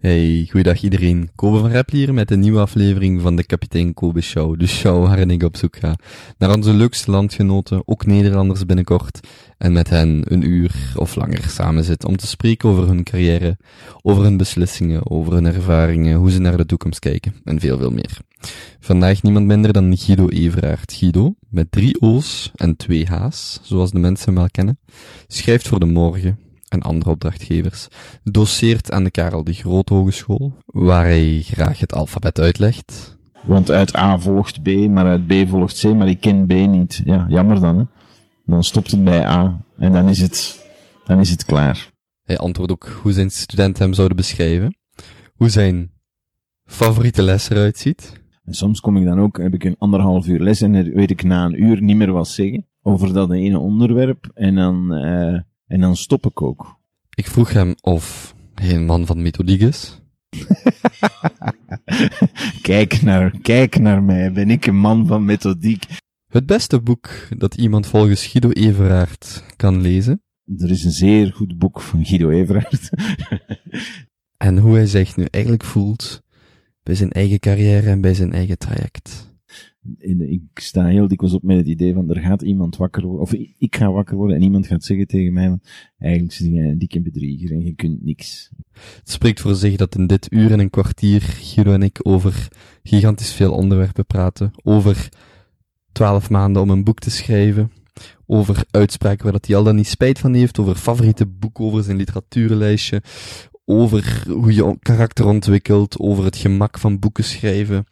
Hey, goeiedag iedereen. Kobe van Rappel hier met een nieuwe aflevering van de Kapitein Kobe Show. De show waarin ik op zoek ga naar onze leukste landgenoten, ook Nederlanders binnenkort, en met hen een uur of langer samen zit om te spreken over hun carrière, over hun beslissingen, over hun ervaringen, hoe ze naar de toekomst kijken en veel veel meer. Vandaag niemand minder dan Guido Everaert. Guido, met drie O's en twee H's, zoals de mensen hem wel kennen, schrijft voor de morgen, en andere opdrachtgevers, doseert aan de Karel de Groot Hogeschool, waar hij graag het alfabet uitlegt. Want uit A volgt B, maar uit B volgt C, maar ik ken B niet. Ja, jammer dan, hè. Dan stopt het bij A en dan is het, dan is het klaar. Hij antwoordt ook hoe zijn studenten hem zouden beschrijven, hoe zijn favoriete les eruit ziet. En soms kom ik dan ook, heb ik een anderhalf uur les en dan weet ik na een uur niet meer wat zeggen over dat ene onderwerp en dan, uh, en dan stop ik ook. Ik vroeg hem of hij een man van methodiek is. kijk naar, kijk naar mij, ben ik een man van methodiek. Het beste boek dat iemand volgens Guido Everaert kan lezen. Er is een zeer goed boek van Guido Everaert. en hoe hij zich nu eigenlijk voelt bij zijn eigen carrière en bij zijn eigen traject ik sta heel dikwijls op met het idee van er gaat iemand wakker worden, of ik ga wakker worden en iemand gaat zeggen tegen mij, eigenlijk zit jij een dikke bedrieger en je kunt niks. Het spreekt voor zich dat in dit uur en een kwartier Guido en ik over gigantisch veel onderwerpen praten, over twaalf maanden om een boek te schrijven, over uitspraken waar dat hij al dan niet spijt van heeft, over favoriete boeken, over zijn literaturenlijstje, over hoe je karakter ontwikkelt, over het gemak van boeken schrijven,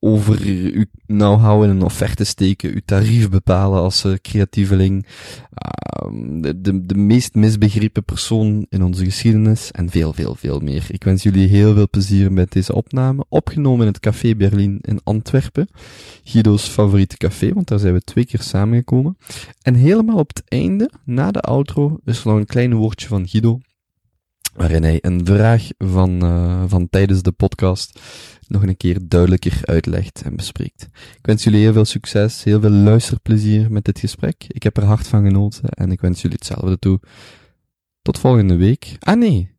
over uw know-how in een offerte steken, uw tarief bepalen als uh, creatieveling, uh, de, de, meest misbegrepen persoon in onze geschiedenis en veel, veel, veel meer. Ik wens jullie heel veel plezier met deze opname, opgenomen in het Café Berlin in Antwerpen, Guido's favoriete café, want daar zijn we twee keer samengekomen. En helemaal op het einde, na de outro, is er nog een klein woordje van Guido, waarin hij een vraag van, uh, van tijdens de podcast nog een keer duidelijker uitlegt en bespreekt. Ik wens jullie heel veel succes, heel veel luisterplezier met dit gesprek. Ik heb er hard van genoten en ik wens jullie hetzelfde toe. Tot volgende week. Ah nee,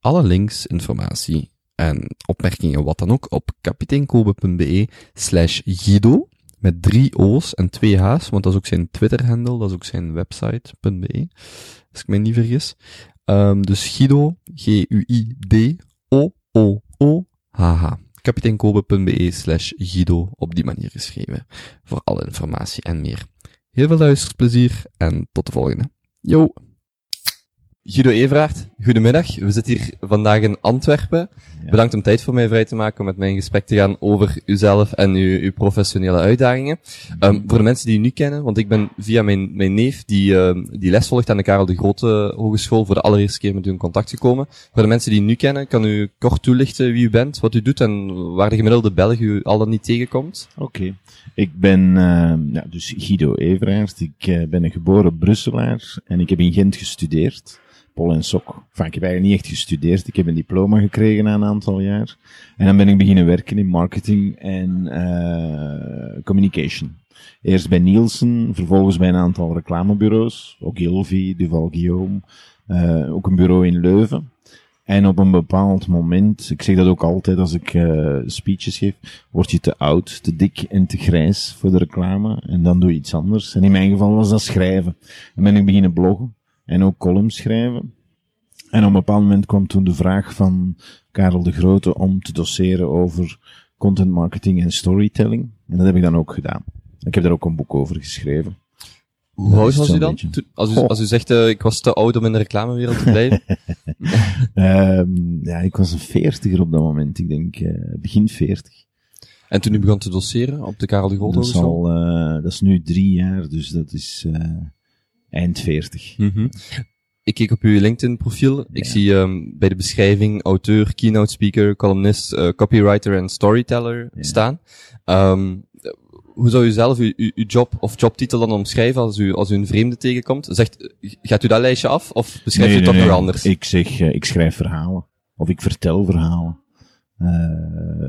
alle links, informatie en opmerkingen, wat dan ook, op kapiteinkobe.be slash Guido, met drie O's en twee H's, want dat is ook zijn Twitter-handle, dat is ook zijn website.be, als ik me niet vergis. Um, dus Guido, G-U-I-D-O-O-O-H-H kapiteinkobe.be slash Guido op die manier geschreven. Voor alle informatie en meer. Heel veel luisterplezier en tot de volgende. Yo! Guido Everaert, goedemiddag. We zitten hier vandaag in Antwerpen. Bedankt om tijd voor mij vrij te maken om met mij in gesprek te gaan over uzelf en uw, uw professionele uitdagingen. Um, voor de mensen die u nu kennen, want ik ben via mijn, mijn neef die, uh, die les volgt aan de Karel de Grote Hogeschool voor de allereerste keer met u in contact gekomen. Voor de mensen die u nu kennen, kan u kort toelichten wie u bent, wat u doet en waar de gemiddelde Belg u al dan niet tegenkomt? Oké. Ik ben uh, ja, dus Guido Everaert. Ik uh, ben een geboren Brusselaar en ik heb in Gent gestudeerd pol en sok. Enfin, ik heb eigenlijk niet echt gestudeerd. Ik heb een diploma gekregen na een aantal jaar. En dan ben ik beginnen werken in marketing en uh, communication. Eerst bij Nielsen, vervolgens bij een aantal reclamebureaus. Ook Gilvy, Duval Guillaume. Uh, ook een bureau in Leuven. En op een bepaald moment, ik zeg dat ook altijd als ik uh, speeches geef, word je te oud, te dik en te grijs voor de reclame. En dan doe je iets anders. En in mijn geval was dat schrijven. En ben ik beginnen bloggen en ook columns schrijven. En op een bepaald moment kwam toen de vraag van Karel de Grote om te doseren over content marketing en storytelling. En dat heb ik dan ook gedaan. Ik heb daar ook een boek over geschreven. Hoe oud was u dan? als, u, als u zegt, uh, ik was te oud om in de reclamewereld te blijven. um, ja, ik was een veertiger op dat moment. Ik denk uh, begin veertig. En toen u begon te doseren op de Karel de Grote dat is, al, uh, dat is nu drie jaar, dus dat is eind 40. Mm -hmm. Ik keek op uw LinkedIn-profiel. Ik zie um, bij de beschrijving auteur, keynote speaker, columnist, uh, copywriter en storyteller ja. staan. Um, hoe zou u zelf uw, uw, job of jobtitel dan omschrijven als u, als u een vreemde tegenkomt? Zegt, gaat u dat lijstje af of beschrijft nee, u het nee, toch nog anders? Ik zeg, uh, ik schrijf verhalen. Of ik vertel verhalen. Uh,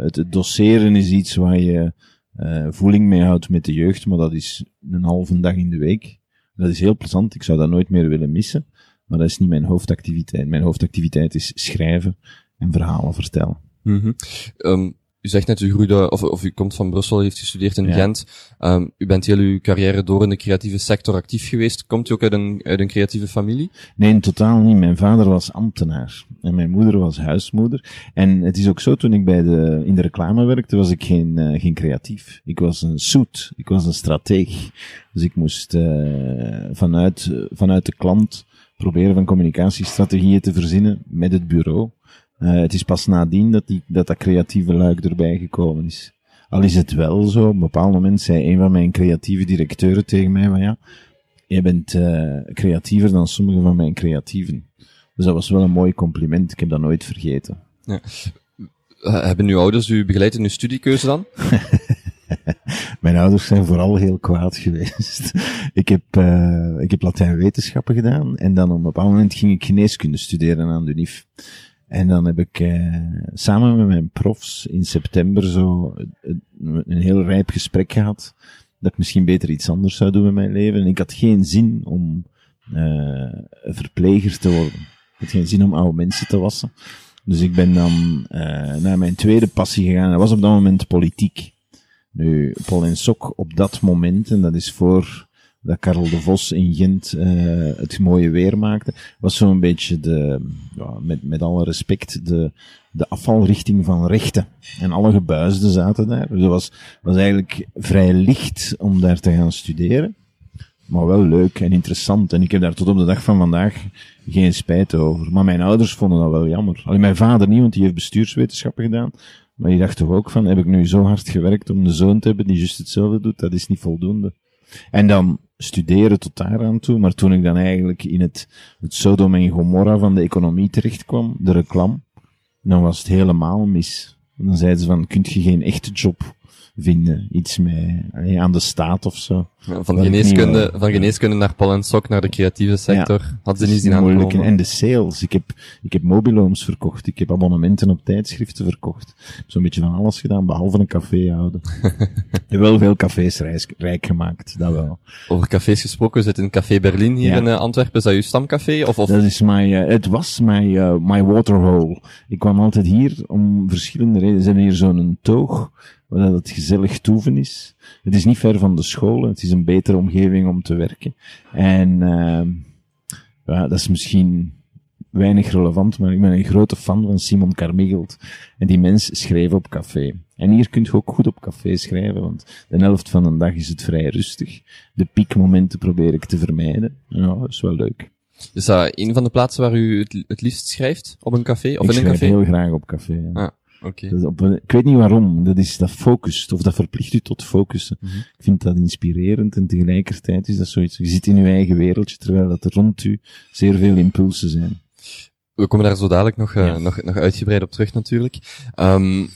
het, het doseren is iets waar je uh, voeling mee houdt met de jeugd, maar dat is een halve dag in de week. Dat is heel plezant. Ik zou dat nooit meer willen missen. Maar dat is niet mijn hoofdactiviteit. Mijn hoofdactiviteit is schrijven en verhalen vertellen. Mhm. Um, u zegt net, u groeide, of, of u komt van Brussel, heeft gestudeerd in Ja. Gent. Um, u bent heel uw carrière door in de creatieve sector actief geweest. Komt u ook uit een, uit een creatieve familie? Nee, in totaal niet. Mijn vader was ambtenaar en mijn moeder was huismoeder. En het is ook zo, toen ik bij de, in de reclame werkte, was ik geen, eh, geen creatief. Ik was een soet. Ik was een strateeg. Dus ik moest eh, vanuit, vanuit de klant proberen van communicatiestrategieën te verzinnen met het bureau. Eh, het is pas nadien dat, die, dat dat creatieve luik erbij gekomen is. Al is het wel zo, op een bepaald moment zei een van mijn creatieve directeuren tegen mij van ja, jij bent eh, creatiever dan sommige van mijn creatieven. Dus dat was wel een mooi compliment, ik heb dat nooit vergeten. Uh, hebben uw ouders u begeleid in uw studiekeuze dan? Mijn ouders zijn vooral heel kwaad geweest. ik, heb, uh, ik heb Latijn-wetenschappen gedaan en dan op een bepaald moment ging ik geneeskunde studeren aan de UNIF. En dan heb ik uh, samen met mijn profs in september zo een heel rijp gesprek gehad. Dat ik misschien beter iets anders zou doen met mijn leven. En ik had geen zin om uh, verpleger te worden. Ik had geen zin om oude mensen te wassen. Dus ik ben dan uh, naar mijn tweede passie gegaan. Dat was op dat moment politiek. Nu, Paul en Sok op dat moment, en dat is voor dat Karel de Vos in Gent uh, het mooie weer maakte, was zo'n beetje de, ja, met, met alle respect, de, de afvalrichting van rechten. En alle gebuisden zaten daar. Dus dat was, was eigenlijk vrij licht om daar te gaan studeren. Maar wel leuk en interessant. En ik heb daar tot op de dag van vandaag geen spijt over. Maar mijn ouders vonden dat wel jammer. Alleen mijn vader niet, want die heeft bestuurswetenschappen gedaan. Maar die dacht toch ook van, heb ik nu zo hard gewerkt om een zoon te hebben die juist hetzelfde doet? Dat is niet voldoende. En dan studeren tot daaraan toe. Maar toen ik dan eigenlijk in het, het Sodom en Gomorra van de economie terecht kwam, de reclame, dan was het helemaal mis. Dan zeiden ze van, kunt je geen echte job vinden? Iets allee, aan de staat of zo. Ja, van, geneeskunde, van geneeskunde naar Paul en Sok, naar de creatieve sector, ja, hadden ze niet zien aankomen. En de sales. Ik heb, ik heb mobilooms verkocht. Ik heb abonnementen op tijdschriften verkocht. Zo'n beetje van alles gedaan, behalve een café houden. ik heb wel veel cafés rijk, rijk gemaakt, dat wel. Over cafés gesproken, zit in Café Berlin hier ja. in uh, Antwerpen. Is dat uw stamcafé? Of, of? Dat is mijn, uh, het was mijn, uh, my waterhole. Ik kwam altijd hier om verschillende redenen. Ze hebben hier zo'n toog, waar het gezellig toeven is. Het is niet ver van de scholen. Het is een betere omgeving om te werken. En uh, ja, dat is misschien weinig relevant, maar ik ben een grote fan van Simon Carmiggelt. En die mens schreef op café. En hier kun je ook goed op café schrijven, want de helft van de dag is het vrij rustig. De piekmomenten probeer ik te vermijden. Ja, dat is wel leuk. Is dat een van de plaatsen waar u het, het liefst schrijft? Op een café? Of ik in een schrijf café? heel graag op café. Ja. Ah. Okay. Een, ik weet niet waarom, dat is, dat focust, of dat verplicht u tot focussen. Mm -hmm. Ik vind dat inspirerend en tegelijkertijd is dat zoiets, je zit in uw eigen wereldje, terwijl dat er rond u zeer veel impulsen zijn. We komen daar zo dadelijk nog, uh, ja. nog, nog uitgebreid op terug natuurlijk. Um,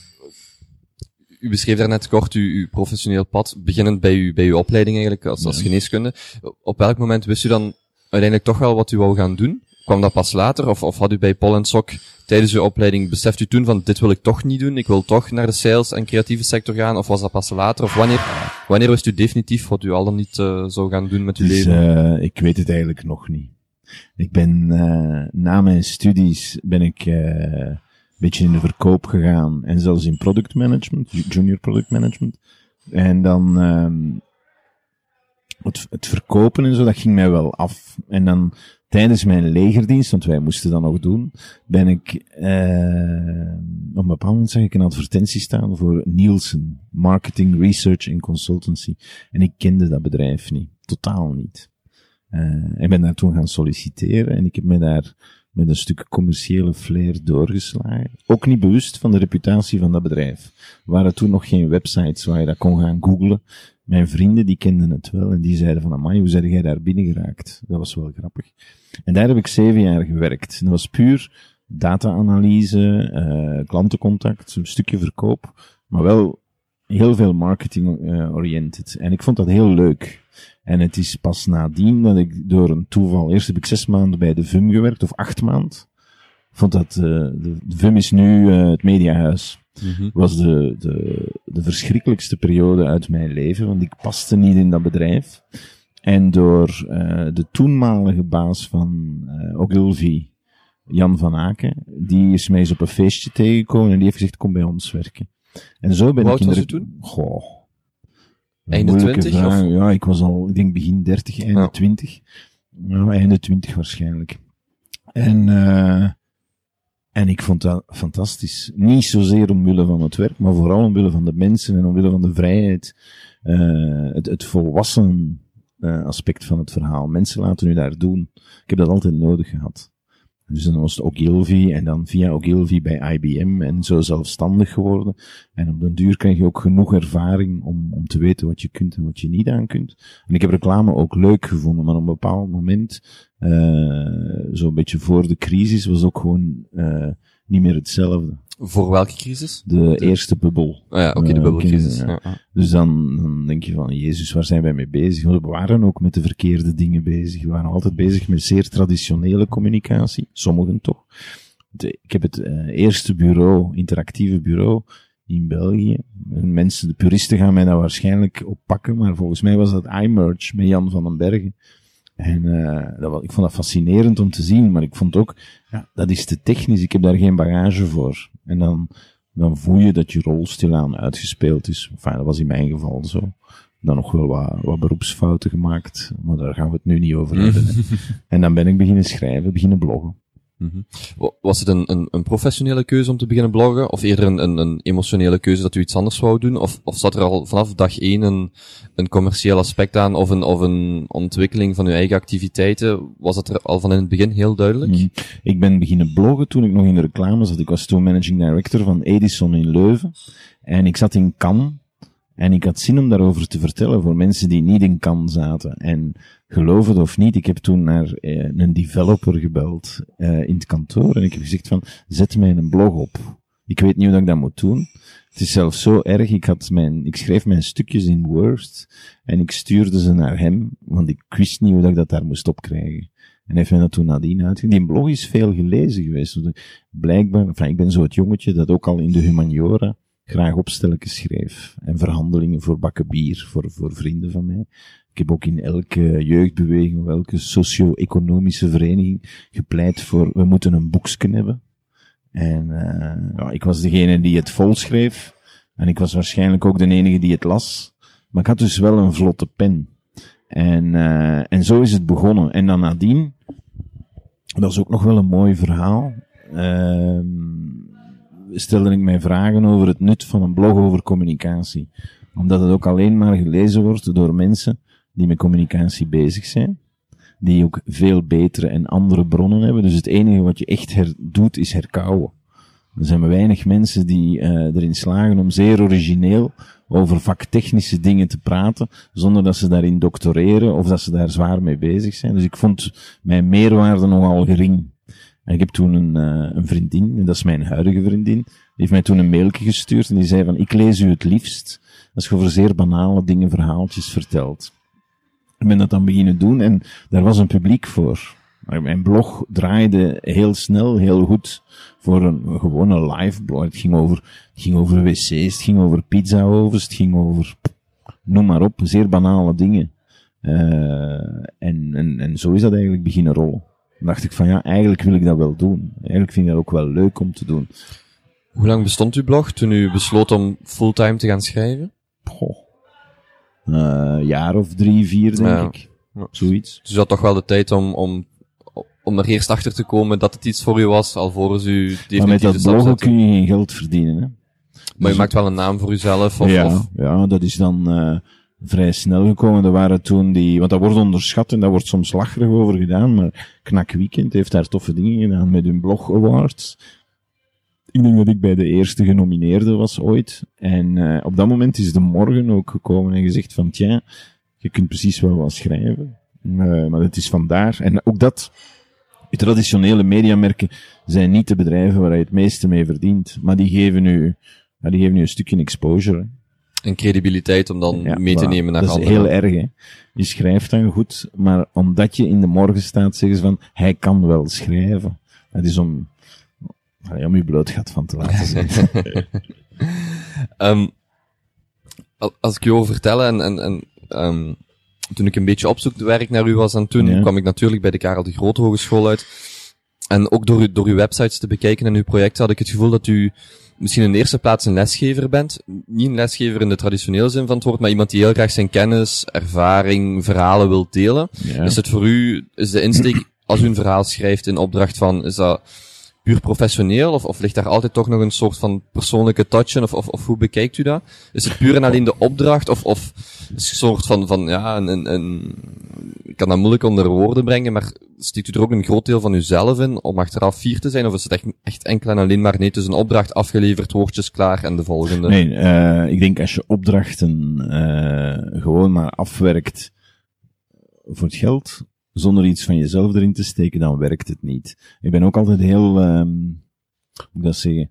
u beschreef daarnet kort uw, uw professioneel pad, beginnend bij uw, bij uw opleiding eigenlijk, als, als ja. geneeskunde. Op welk moment wist u dan uiteindelijk toch wel wat u wou gaan doen? Kwam dat pas later? Of, of had u bij en Sok tijdens uw opleiding, beseft u toen van dit wil ik toch niet doen, ik wil toch naar de sales en creatieve sector gaan? Of was dat pas later? Of wanneer, wanneer wist u definitief wat u al dan niet uh, zou gaan doen met uw dus, leven? Uh, ik weet het eigenlijk nog niet. Ik ben, uh, na mijn studies ben ik een beetje in de verkoop gegaan en zelfs in product management, junior product management. En dan, het, het verkopen en zo, dat ging mij wel af. En dan, tijdens mijn legerdienst, want wij moesten dat nog doen, ben ik, uh, op een bepaald moment zag ik een advertentie staan voor Nielsen, Marketing, Research en Consultancy. En ik kende dat bedrijf niet. Totaal niet. Uh, ik ben daar toen gaan solliciteren en ik heb me daar met een stuk commerciële flair doorgeslagen. Ook niet bewust van de reputatie van dat bedrijf. Er waren toen nog geen websites waar je dat kon gaan googlen. Mijn vrienden, die kenden het wel en die zeiden van, amai, hoe zijn jij daar binnen geraakt? Dat was wel grappig. En daar heb ik zeven jaar gewerkt. Dat was puur data-analyse, uh, klantencontact, een stukje verkoop, maar wel heel veel marketing-oriented. en ik vond dat heel leuk. En het is pas nadien dat ik door een toeval, eerst heb ik zes maanden bij de VUM gewerkt, of acht maanden. Vond dat, uh, de, de VUM is nu uh, het mediahuis. Mm -hmm. was de, de, de verschrikkelijkste periode uit mijn leven, want ik paste niet in dat bedrijf. En door uh, de toenmalige baas van Ogilvy, Jan van Aken, die is mij eens op een feestje tegengekomen en die heeft gezegd, kom bij ons werken. En zo ben Hoe ik oud in was u toen? Goh. Einde Moeilijke 20 vraag. of? Ja, ik was al, ik denk begin 30, einde Ja. 20. Ja, einde 20 waarschijnlijk. En, eh en ik vond dat fantastisch. Niet zozeer omwille van het werk, maar vooral omwille van de mensen en omwille van de vrijheid. eh het, het volwassen eh, aspect van het verhaal. Mensen laten u daar doen. Ik heb dat altijd nodig gehad. Dus dan was het Ogilvy en dan via Ogilvy bij IBM en zo zelfstandig geworden. En op den duur krijg je ook genoeg ervaring om, om te weten wat je kunt en wat je niet aan kunt. En ik heb reclame ook leuk gevonden, maar op een bepaald moment, eh zo'n beetje voor de crisis, was ook gewoon eh niet meer hetzelfde. Voor welke crisis? De eerste bubbel. Ah ja, oké, de Eh, bubbelcrisis. oké, Ja. Ja. Dus dan, dan denk je van, Jezus, waar zijn wij mee bezig? Want we waren ook met de verkeerde dingen bezig. We waren altijd bezig met zeer traditionele communicatie. Sommigen toch. De- ik heb het eh, eerste bureau, interactieve bureau in België. En mensen, de puristen gaan mij daar waarschijnlijk op pakken, maar volgens mij was dat iMerge met Jan van den Bergen. En eh dat, wa- ik vond dat fascinerend om te zien, maar ik vond ook, ja, dat is te technisch, ik heb daar geen bagage voor. En dan, dan voel je dat je rol stilaan uitgespeeld is. Enfin, dat was in mijn geval zo. Dan nog wel wat, wat beroepsfouten gemaakt, maar daar gaan we het nu niet over hebben. En dan ben ik beginnen schrijven, beginnen bloggen. Mhm. Wa- Was het een, een, een professionele keuze om te beginnen bloggen? Of eerder een, een, een emotionele keuze dat u iets anders wou doen? Of, of zat er al vanaf dag één een, een commercieel aspect aan? Of een, of een ontwikkeling van uw eigen activiteiten? Was dat er al van in het begin heel duidelijk? Mhm. Ik ben beginnen bloggen toen ik nog in de reclame zat. Ik was toen managing director van Edison in Leuven. En ik zat in Cannes. En ik had zin om daarover te vertellen voor mensen die niet in Cannes zaten. En geloof het of niet, ik heb toen naar eh, een developer gebeld eh, in het kantoor. En ik heb gezegd van, zet mij een blog op. Ik weet niet hoe ik dat moet doen. Het is zelfs zo erg, ik, had mijn, ik schreef mijn stukjes in Word. En ik stuurde ze naar hem, want ik wist niet hoe ik dat daar moest opkrijgen. En heeft mij dat toen nadien uitgegeven. Die blog is veel gelezen geweest. Blijkbaar, ik ben zo het jongetje dat ook al in de humaniora graag opstelletjes schreef. En verhandelingen voor bakken bier, voor, voor vrienden van mij. Ik heb ook in elke jeugdbeweging of elke socio-economische vereniging gepleit voor, we moeten een boeksken hebben. En uh, ja, ik was degene die het volschreef. En ik was waarschijnlijk ook de enige die het las. Maar ik had dus wel een vlotte pen. En, uh, en zo is het begonnen. En dan nadien, dat is ook nog wel een mooi verhaal, uh, stelde ik mij vragen over het nut van een blog over communicatie. Omdat het ook alleen maar gelezen wordt door mensen die met communicatie bezig zijn. Die ook veel betere en andere bronnen hebben. Dus het enige wat je echt her doet, is herkauwen. Er zijn maar weinig mensen die uh, erin slagen om zeer origineel over vaktechnische dingen te praten, zonder dat ze daarin doctoreren of dat ze daar zwaar mee bezig zijn. Dus ik vond mijn meerwaarde nogal gering. En ik heb toen een, uh, een vriendin, en dat is mijn huidige vriendin, die heeft mij toen een mailtje gestuurd en die zei van, ik lees u het liefst als je over zeer banale dingen verhaaltjes vertelt. Ik ben dat dan beginnen doen en daar was een publiek voor. Mijn blog draaide heel snel, heel goed voor een gewone live blog. Het ging over, het ging over wc's, het ging over pizzaovens, het ging over, noem maar op, zeer banale dingen. Uh, en, en, en zo is dat eigenlijk beginnen rollen. Dacht ik van ja, eigenlijk wil ik dat wel doen. Eigenlijk vind ik dat ook wel leuk om te doen. Hoe lang bestond uw blog toen u besloot om fulltime te gaan schrijven? Goh. Uh, jaar of drie, vier denk Ja. ik. Zoiets. Dus u had toch wel de tijd om, om, om er eerst achter te komen dat het iets voor u was, alvorens u definitief Maar met dat bloggen zette. kun je geen geld verdienen. Hè? Maar Dus- u maakt wel een naam voor uzelf, of, ja, of ja, dat is dan uh, vrij snel gekomen. Er waren toen die, want dat wordt onderschat en daar wordt soms lacherig over gedaan, maar Knak Weekend heeft daar toffe dingen gedaan met hun blog awards. Ik denk dat ik bij de eerste genomineerde was ooit. En uh, op dat moment is de morgen ook gekomen en gezegd van, tja, je kunt precies wel wat schrijven. Uh, maar het is vandaar. En ook dat, de traditionele mediamerken zijn niet de bedrijven waar je het meeste mee verdient. Maar die geven u, ja, die geven u een stukje exposure. Een credibiliteit om dan Ja, mee te nemen naar Dat is anderen. heel erg, hè. Je schrijft dan goed, maar omdat je in de morgen staat, zeggen ze van, hij kan wel schrijven. Dat is om, allee, om je blootgat van te laten zien. Ehm, al- als ik je wil vertellen, en, en, en ehm, toen ik een beetje opzoekwerk naar u was aan toen, Ja. kwam ik natuurlijk bij de Karel de Grote Hogeschool uit. en ook door, door uw websites te bekijken en uw projecten had ik het gevoel dat u misschien in de eerste plaats een lesgever bent. Niet een lesgever in de traditionele zin van het woord, maar iemand die heel graag zijn kennis, ervaring, verhalen wil delen. Ja. Is het voor u, is de insteek, als u een verhaal schrijft in opdracht van, is dat puur professioneel, of, of ligt daar altijd toch nog een soort van persoonlijke touch in, of, of, of hoe bekijkt u dat? Is het puur en alleen de opdracht, of, of is het een soort van, van ja, een, een, een, ik kan dat moeilijk onder woorden brengen, maar stikt u er ook een groot deel van uzelf in, om achteraf fier te zijn, of is het echt, echt enkel en alleen maar, nee, het is een opdracht afgeleverd, woordjes klaar, en de volgende? Nee, eh, ik denk als je opdrachten eh, gewoon maar afwerkt voor het geld, zonder iets van jezelf erin te steken, dan werkt het niet. Ik ben ook altijd heel, ehm hoe moet ik dat zeggen,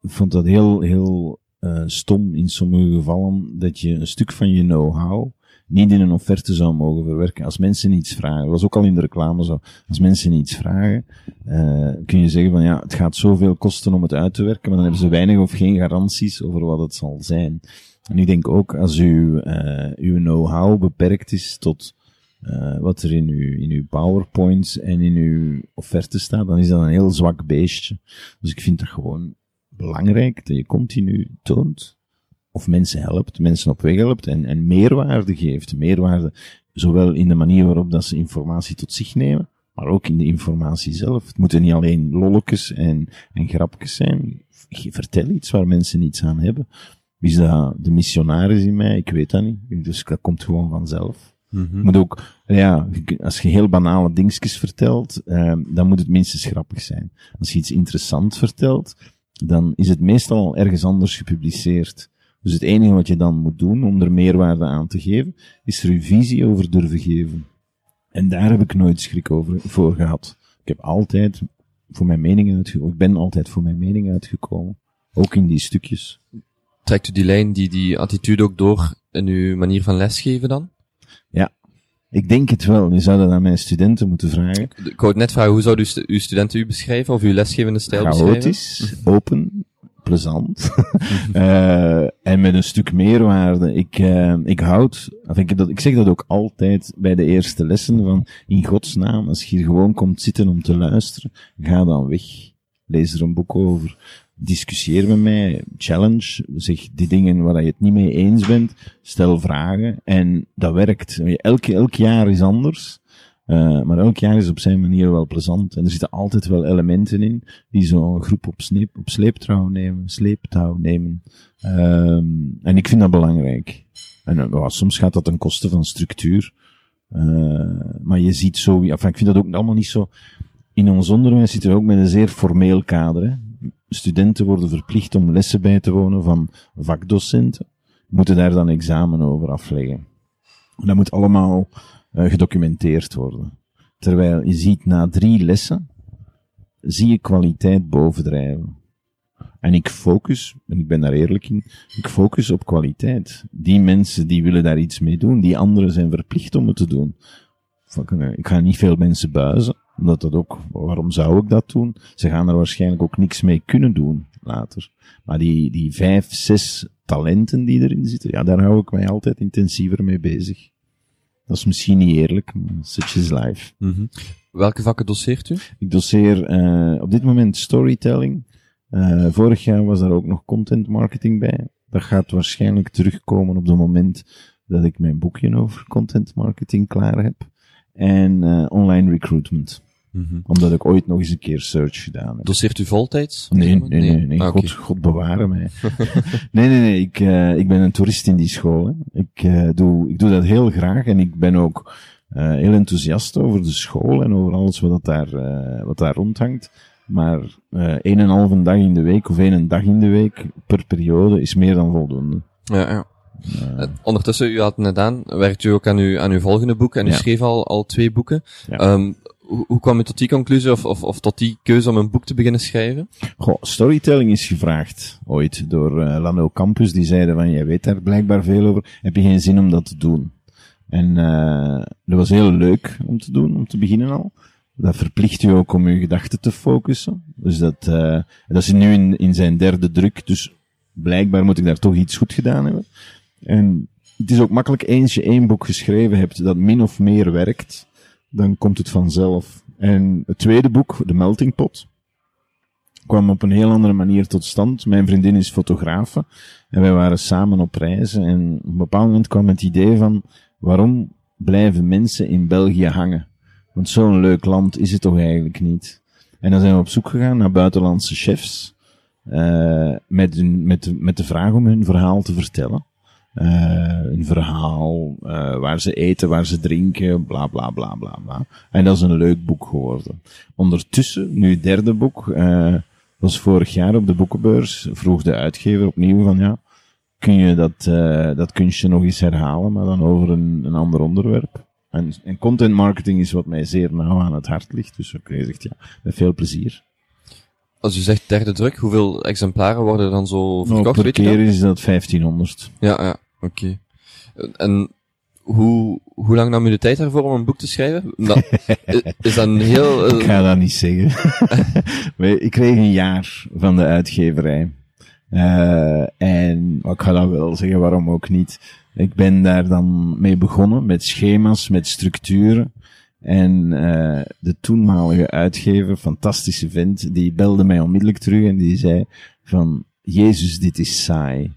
ik vond dat heel, heel eh, stom in sommige gevallen, dat je een stuk van je know-how niet in een offerte zou mogen verwerken. Als mensen iets vragen, dat was ook al in de reclame zo, als mensen iets vragen, eh, kun je zeggen van ja, het gaat zoveel kosten om het uit te werken, maar dan hebben ze weinig of geen garanties over wat het zal zijn. En ik denk ook als uw, eh, uw know-how beperkt is tot eh, wat er in uw, in uw PowerPoints en in uw offerte staat, dan is dat een heel zwak beestje. Dus ik vind dat gewoon belangrijk dat je continu toont of mensen helpt, mensen op weg helpt en, en meerwaarde geeft. Meerwaarde zowel in de manier waarop dat ze informatie tot zich nemen, maar ook in de informatie zelf. Het moeten niet alleen lolletjes en, en grapjes zijn. Vertel iets waar mensen iets aan hebben. Is dat de missionaris in mij? Ik weet dat niet. Dus dat komt gewoon vanzelf. Je moet ook, ja, als je heel banale dingetjes vertelt, eh, dan moet het minstens grappig zijn. Als je iets interessant vertelt, dan is het meestal al ergens anders gepubliceerd. Dus het enige wat je dan moet doen om er meerwaarde aan te geven, is er uw visie over durven geven. En daar heb ik nooit schrik over, voor gehad. Ik heb altijd voor mijn mening uitgekomen. Ik ben altijd voor mijn mening uitgekomen. Ook in die stukjes. Trekt u die lijn, die, die attitude ook door in uw manier van lesgeven dan? Ik denk het wel. Je zou dat aan mijn studenten moeten vragen. Ik wou het net vragen, hoe zouden uw, stu- uw studenten u beschrijven, of uw lesgevende stijl beschrijven? chaotisch, open, plezant. Eh, en met een stuk meerwaarde. Ik, eh, ik houd, of ik, dat, ik zeg dat ook altijd bij de eerste lessen van, in godsnaam, als je hier gewoon komt zitten om te luisteren, ga dan weg. Lees er een boek over. Discussieer met mij, challenge, zeg die dingen waar je het niet mee eens bent, stel vragen en dat werkt. Elk, elk jaar is anders. Eh, maar elk jaar is op zijn manier wel plezant. En er zitten altijd wel elementen in die zo'n groep op, sneep, op sleeptouw nemen, sleeptouw nemen. Ehm, en ik vind dat belangrijk. En eh, soms gaat dat ten koste van structuur. Eh, maar je ziet zo, enfin, ik vind dat ook allemaal niet zo. In ons onderwijs zitten we ook met een zeer formeel kader. Hè. Studenten worden verplicht om lessen bij te wonen van vakdocenten. Moeten daar dan examen over afleggen. Dat moet allemaal eh, gedocumenteerd worden. Terwijl je ziet na drie lessen, zie je kwaliteit bovendrijven. En ik focus, en ik ben daar eerlijk in, ik focus op kwaliteit. Die mensen die willen daar iets mee doen, die anderen zijn verplicht om het te doen. Ik ga niet veel mensen buizen, omdat dat ook, waarom zou ik dat doen? Ze gaan er waarschijnlijk ook niks mee kunnen doen later. Maar die, die vijf, zes talenten die erin zitten, ja, daar hou ik mij altijd intensiever mee bezig. Dat is misschien niet eerlijk, maar such is life. Mhm. Welke vakken doseert u? Ik doseer eh, op dit moment storytelling. Eh, vorig jaar was daar ook nog content marketing bij. Dat gaat waarschijnlijk terugkomen op het moment dat ik mijn boekje over content marketing klaar heb. En eh, online recruitment. Omdat ik ooit nog eens een keer search gedaan heb. Doseert u voltijds? Nee, nee, nee, nee. Ah, God. God bewaren mij. nee, nee, nee. Ik, eh, ik ben een toerist in die school. Hè. Ik, eh, doe, ik doe dat heel graag en ik ben ook eh, heel enthousiast over de school en over alles wat, dat daar, wat daar rondhangt. Maar één en een halve dag in de week of één dag in de week per periode is meer dan voldoende. Ja, ja. Ondertussen, u had het net aan, werkt u ook aan uw, aan uw volgende boek en u Ja. schreef al, al twee boeken. Ja. Ehm, hoe, hoe kwam u tot die conclusie of, of, of tot die keuze om een boek te beginnen schrijven? Goh, storytelling is gevraagd ooit door eh, Lano Campus. Die zeiden van, jij weet daar blijkbaar veel over. Heb je geen zin om dat te doen? En eh dat was heel leuk om te doen, om te beginnen al. Dat verplicht u ook om uw gedachten te focussen. Dus dat, eh dat is nu in, in zijn derde druk. Dus blijkbaar moet ik daar toch iets goed gedaan hebben. En het is ook makkelijk eens je één boek geschreven hebt dat min of meer werkt. Dan komt het vanzelf. En het tweede boek, De Melting Pot, kwam op een heel andere manier tot stand. Mijn vriendin is fotografe en wij waren samen op reis. En op een bepaald moment kwam het idee van, waarom blijven mensen in België hangen? Want zo'n leuk land is het toch eigenlijk niet? En dan zijn we op zoek gegaan naar buitenlandse chefs, uh, met, met, met de vraag om hun verhaal te vertellen. Uh, een verhaal uh, waar ze eten, waar ze drinken, bla bla bla bla bla. En dat is een leuk boek geworden. Ondertussen, nu het derde boek, uh, was vorig jaar op de boekenbeurs, vroeg de uitgever opnieuw van ja, kun je dat, uh, dat kunstje nog eens herhalen, maar dan over een, een ander onderwerp. En, en content marketing is wat mij zeer nauw aan het hart ligt, dus okay, zegt ja, met veel plezier. Als u zegt derde druk, hoeveel exemplaren worden dan zo verkocht? Nou, per weet keer is dat 1500. Ja, ja, oké. Okay. En hoe, hoe lang nam u de tijd daarvoor om een boek te schrijven? Dat, is dat een heel... Ik ga dat niet zeggen. ik kreeg een jaar van de uitgeverij. Uh, en ik ga dat wel zeggen, waarom ook niet. Ik ben daar dan mee begonnen, met schema's, met structuren. En uh, de toenmalige uitgever, fantastische vent, die belde mij onmiddellijk terug en die zei van, Jezus, dit is saai.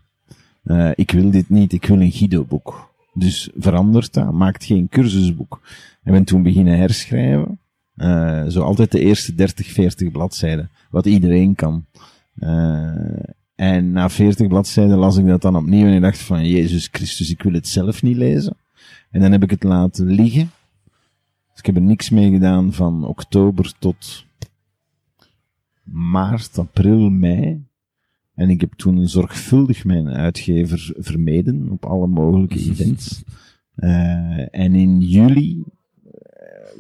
Uh, ik wil dit niet, ik wil een Guido-boek. Dus verandert dat, maakt geen cursusboek. En ben toen beginnen herschrijven. Uh, zo altijd de eerste 30, 40 bladzijden. Wat iedereen kan. Uh, en na 40 bladzijden las ik dat dan opnieuw en ik dacht van, Jezus Christus, ik wil het zelf niet lezen. En dan heb ik het laten liggen. Dus ik heb er niks mee gedaan van oktober tot maart, april, mei. En ik heb toen zorgvuldig mijn uitgever vermeden op alle mogelijke events. Uh, en in juli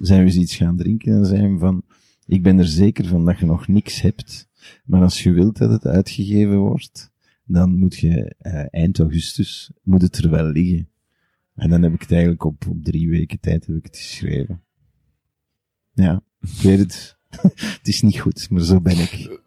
zijn we eens iets gaan drinken en zijn van, ik ben er zeker van dat je nog niks hebt, maar als je wilt dat het uitgegeven wordt, dan moet je uh, eind augustus, moet het er wel liggen. En dan heb ik het eigenlijk op, op drie weken tijd heb ik het geschreven. Ja, ik weet het. het is niet goed, maar zo ben ik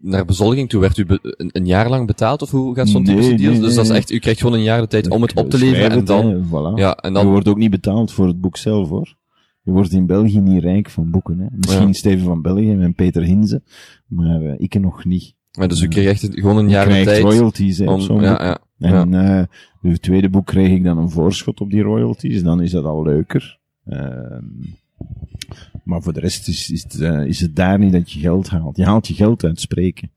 naar bezoldiging toe werd u be een, een, jaar lang betaald of hoe gaat zo'n nee, typische deal? nee, dus dat is echt, u krijgt gewoon een jaar de tijd om het op te leveren en dan, voilà. ja, en Je dan, wordt ook niet betaald voor het boek zelf, hoor. Je wordt in België niet rijk van boeken, hè. Misschien Ja. Steven van België en Peter Hinze, maar uh, ik nog niet. maar dus u kreeg echt gewoon een Je jaar de tijd royalties, hè, om, ja, ja, En ja. uh, het tweede boek kreeg ik dan een voorschot op die royalties, dan is dat al leuker. Ehm maar voor de rest is, is, het, uh, is het daar niet dat je geld haalt. Je haalt je geld uit spreken.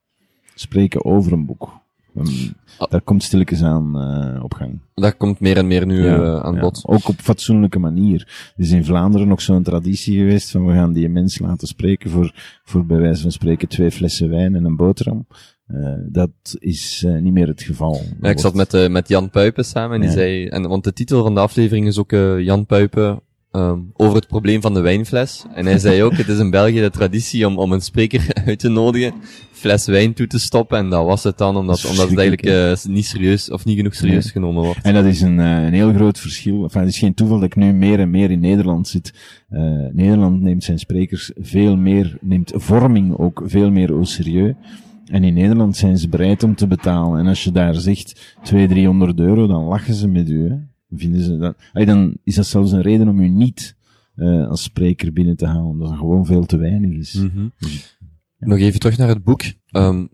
Spreken over een boek. Um, Ah. daar komt stilletjes aan uh, op gang. dat komt meer en meer nu Ja, uh, aan ja. bod. Ook op fatsoenlijke manier. Er is in Vlaanderen nog zo'n traditie geweest van we gaan die mens laten spreken voor, voor bij wijze van spreken twee flessen wijn en een boterham. Uh, dat is niet meer het geval. Ja, ik zat met, met Jan Puipen samen en die zei, en, want de titel van de aflevering is ook Jan Puipen um, over het probleem van de wijnfles. En hij zei ook, het is in België de traditie om, om een spreker uit te nodigen, fles wijn toe te stoppen en dat was het dan, omdat, omdat het eigenlijk uh, niet serieus, of niet genoeg serieus Nee. genomen wordt. En dat is een, uh, een heel groot verschil. Enfin, het is geen toeval dat ik nu meer en meer in Nederland zit. Uh, Nederland neemt zijn sprekers veel meer, neemt vorming ook veel meer au serieus. En in Nederland zijn ze bereid om te betalen. En als je daar zegt 200, 300 euro, dan lachen ze met u. Hè. Vinden ze dat, Allee, dan is dat zelfs een reden om u niet uh, als spreker binnen te halen, omdat het gewoon veel te weinig is. Mm-hmm. Nog even terug naar het boek. Um,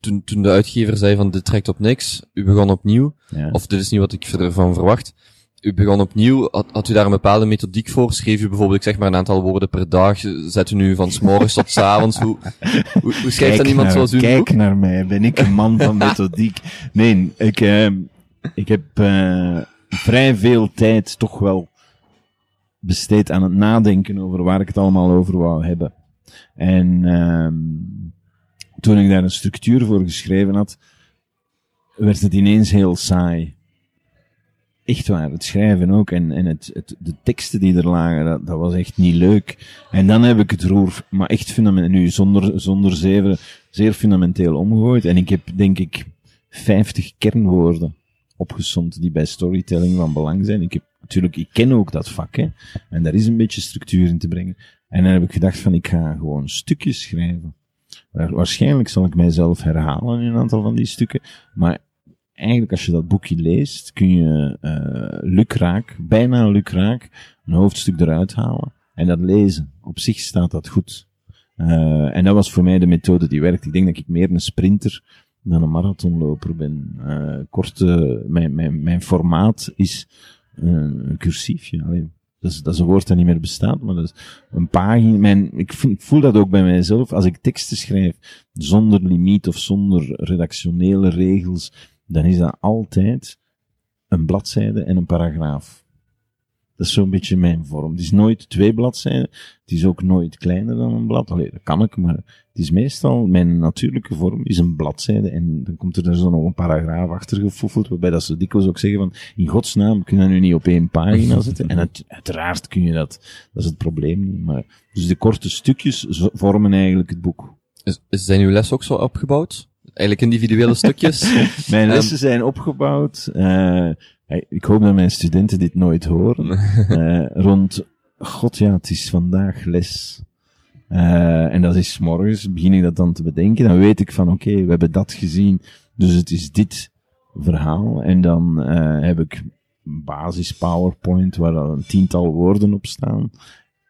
toen, toen de uitgever zei van dit trekt op niks, u begon opnieuw, Ja. of dit is niet wat ik ervan verwacht. U begon opnieuw, had, had u daar een bepaalde methodiek voor? Schreef u bijvoorbeeld, ik zeg maar een aantal woorden per dag, zet u nu van s'morgens tot s'avonds, hoe, hoe, hoe schrijft dan iemand naar, zoals u Kijk boek? naar mij, ben ik een man van methodiek. Nee, ik, uh, ik heb uh, vrij veel tijd toch wel besteed aan het nadenken over waar ik het allemaal over wou hebben. En uh, toen ik daar een structuur voor geschreven had, werd het ineens heel saai. Echt waar, het schrijven ook en, en het, het, de teksten die er lagen, dat, dat was echt niet leuk. En dan heb ik het roer, maar echt fundamenteel, nu zonder, zonder zeven, zeer fundamenteel omgegooid. En ik heb, denk ik, 50 kernwoorden opgesomd die bij storytelling van belang zijn. Ik heb natuurlijk, ik ken ook dat vak, hè. En daar is een beetje structuur in te brengen. En dan heb ik gedacht van, ik ga gewoon stukjes schrijven. Waarschijnlijk zal ik mijzelf herhalen in een aantal van die stukken, maar eigenlijk als je dat boekje leest, kun je uh, lukraak, bijna lukraak, een hoofdstuk eruit halen en dat lezen. Op zich staat dat goed. Uh, en dat was voor mij de methode die werkt. Ik denk dat ik meer een sprinter dan een marathonloper ben. Uh, korte, mijn, mijn, mijn formaat is een cursiefje. Allee, dat is, dat een woord dat niet meer bestaat, maar dat is een pagina. Mijn, ik, ik voel dat ook bij mijzelf. Als ik teksten schrijf zonder limiet of zonder redactionele regels, dan is dat altijd een bladzijde en een paragraaf. Dat is zo'n beetje mijn vorm. Het is nooit twee bladzijden. Het is ook nooit kleiner dan een blad. Allee, dat kan ik, maar het is meestal, mijn natuurlijke vorm is een bladzijde en dan komt er daar zo nog een paragraaf achter gefoefeld, waarbij dat ze dikwijls ook zeggen van, in godsnaam, kun je dat nu niet op één pagina zetten? En het, uiteraard kun je dat. Dat is het probleem niet. Maar, dus de korte stukjes vormen eigenlijk het boek. Is, zijn uw les ook zo opgebouwd? Eigenlijk individuele stukjes? mijn lessen zijn opgebouwd, uh, ik hoop dat mijn studenten dit nooit horen. uh, rond, god ja, het is vandaag les. Uh, en dat is morgens, begin ik dat dan te bedenken. Dan weet ik van, oké, okay, we hebben dat gezien. Dus het is dit verhaal. En dan uh, heb ik basis PowerPoint waar dan een tiental woorden op staan.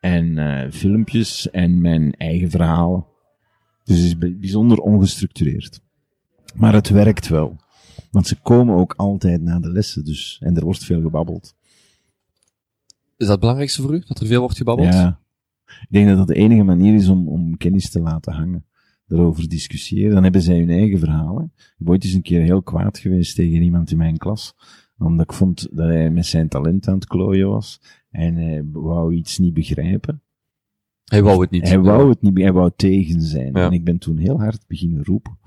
En filmpjes en mijn eigen verhalen. Dus het is bijzonder ongestructureerd. Maar het werkt wel. Want ze komen ook altijd na de lessen, dus. En er wordt veel gebabbeld. Is dat het belangrijkste voor u? Dat er veel wordt gebabbeld? Ja. Ik denk dat dat de enige manier is om, om kennis te laten hangen. Daarover discussiëren. Dan hebben zij hun eigen verhalen. Ik ben ooit eens een keer heel kwaad geweest tegen iemand in mijn klas. Omdat ik vond dat hij met zijn talent aan het klooien was. En hij wou iets niet begrijpen. Hij wou het niet. Hij wou het niet, hij wou tegen zijn. En ik ben toen heel hard beginnen roepen.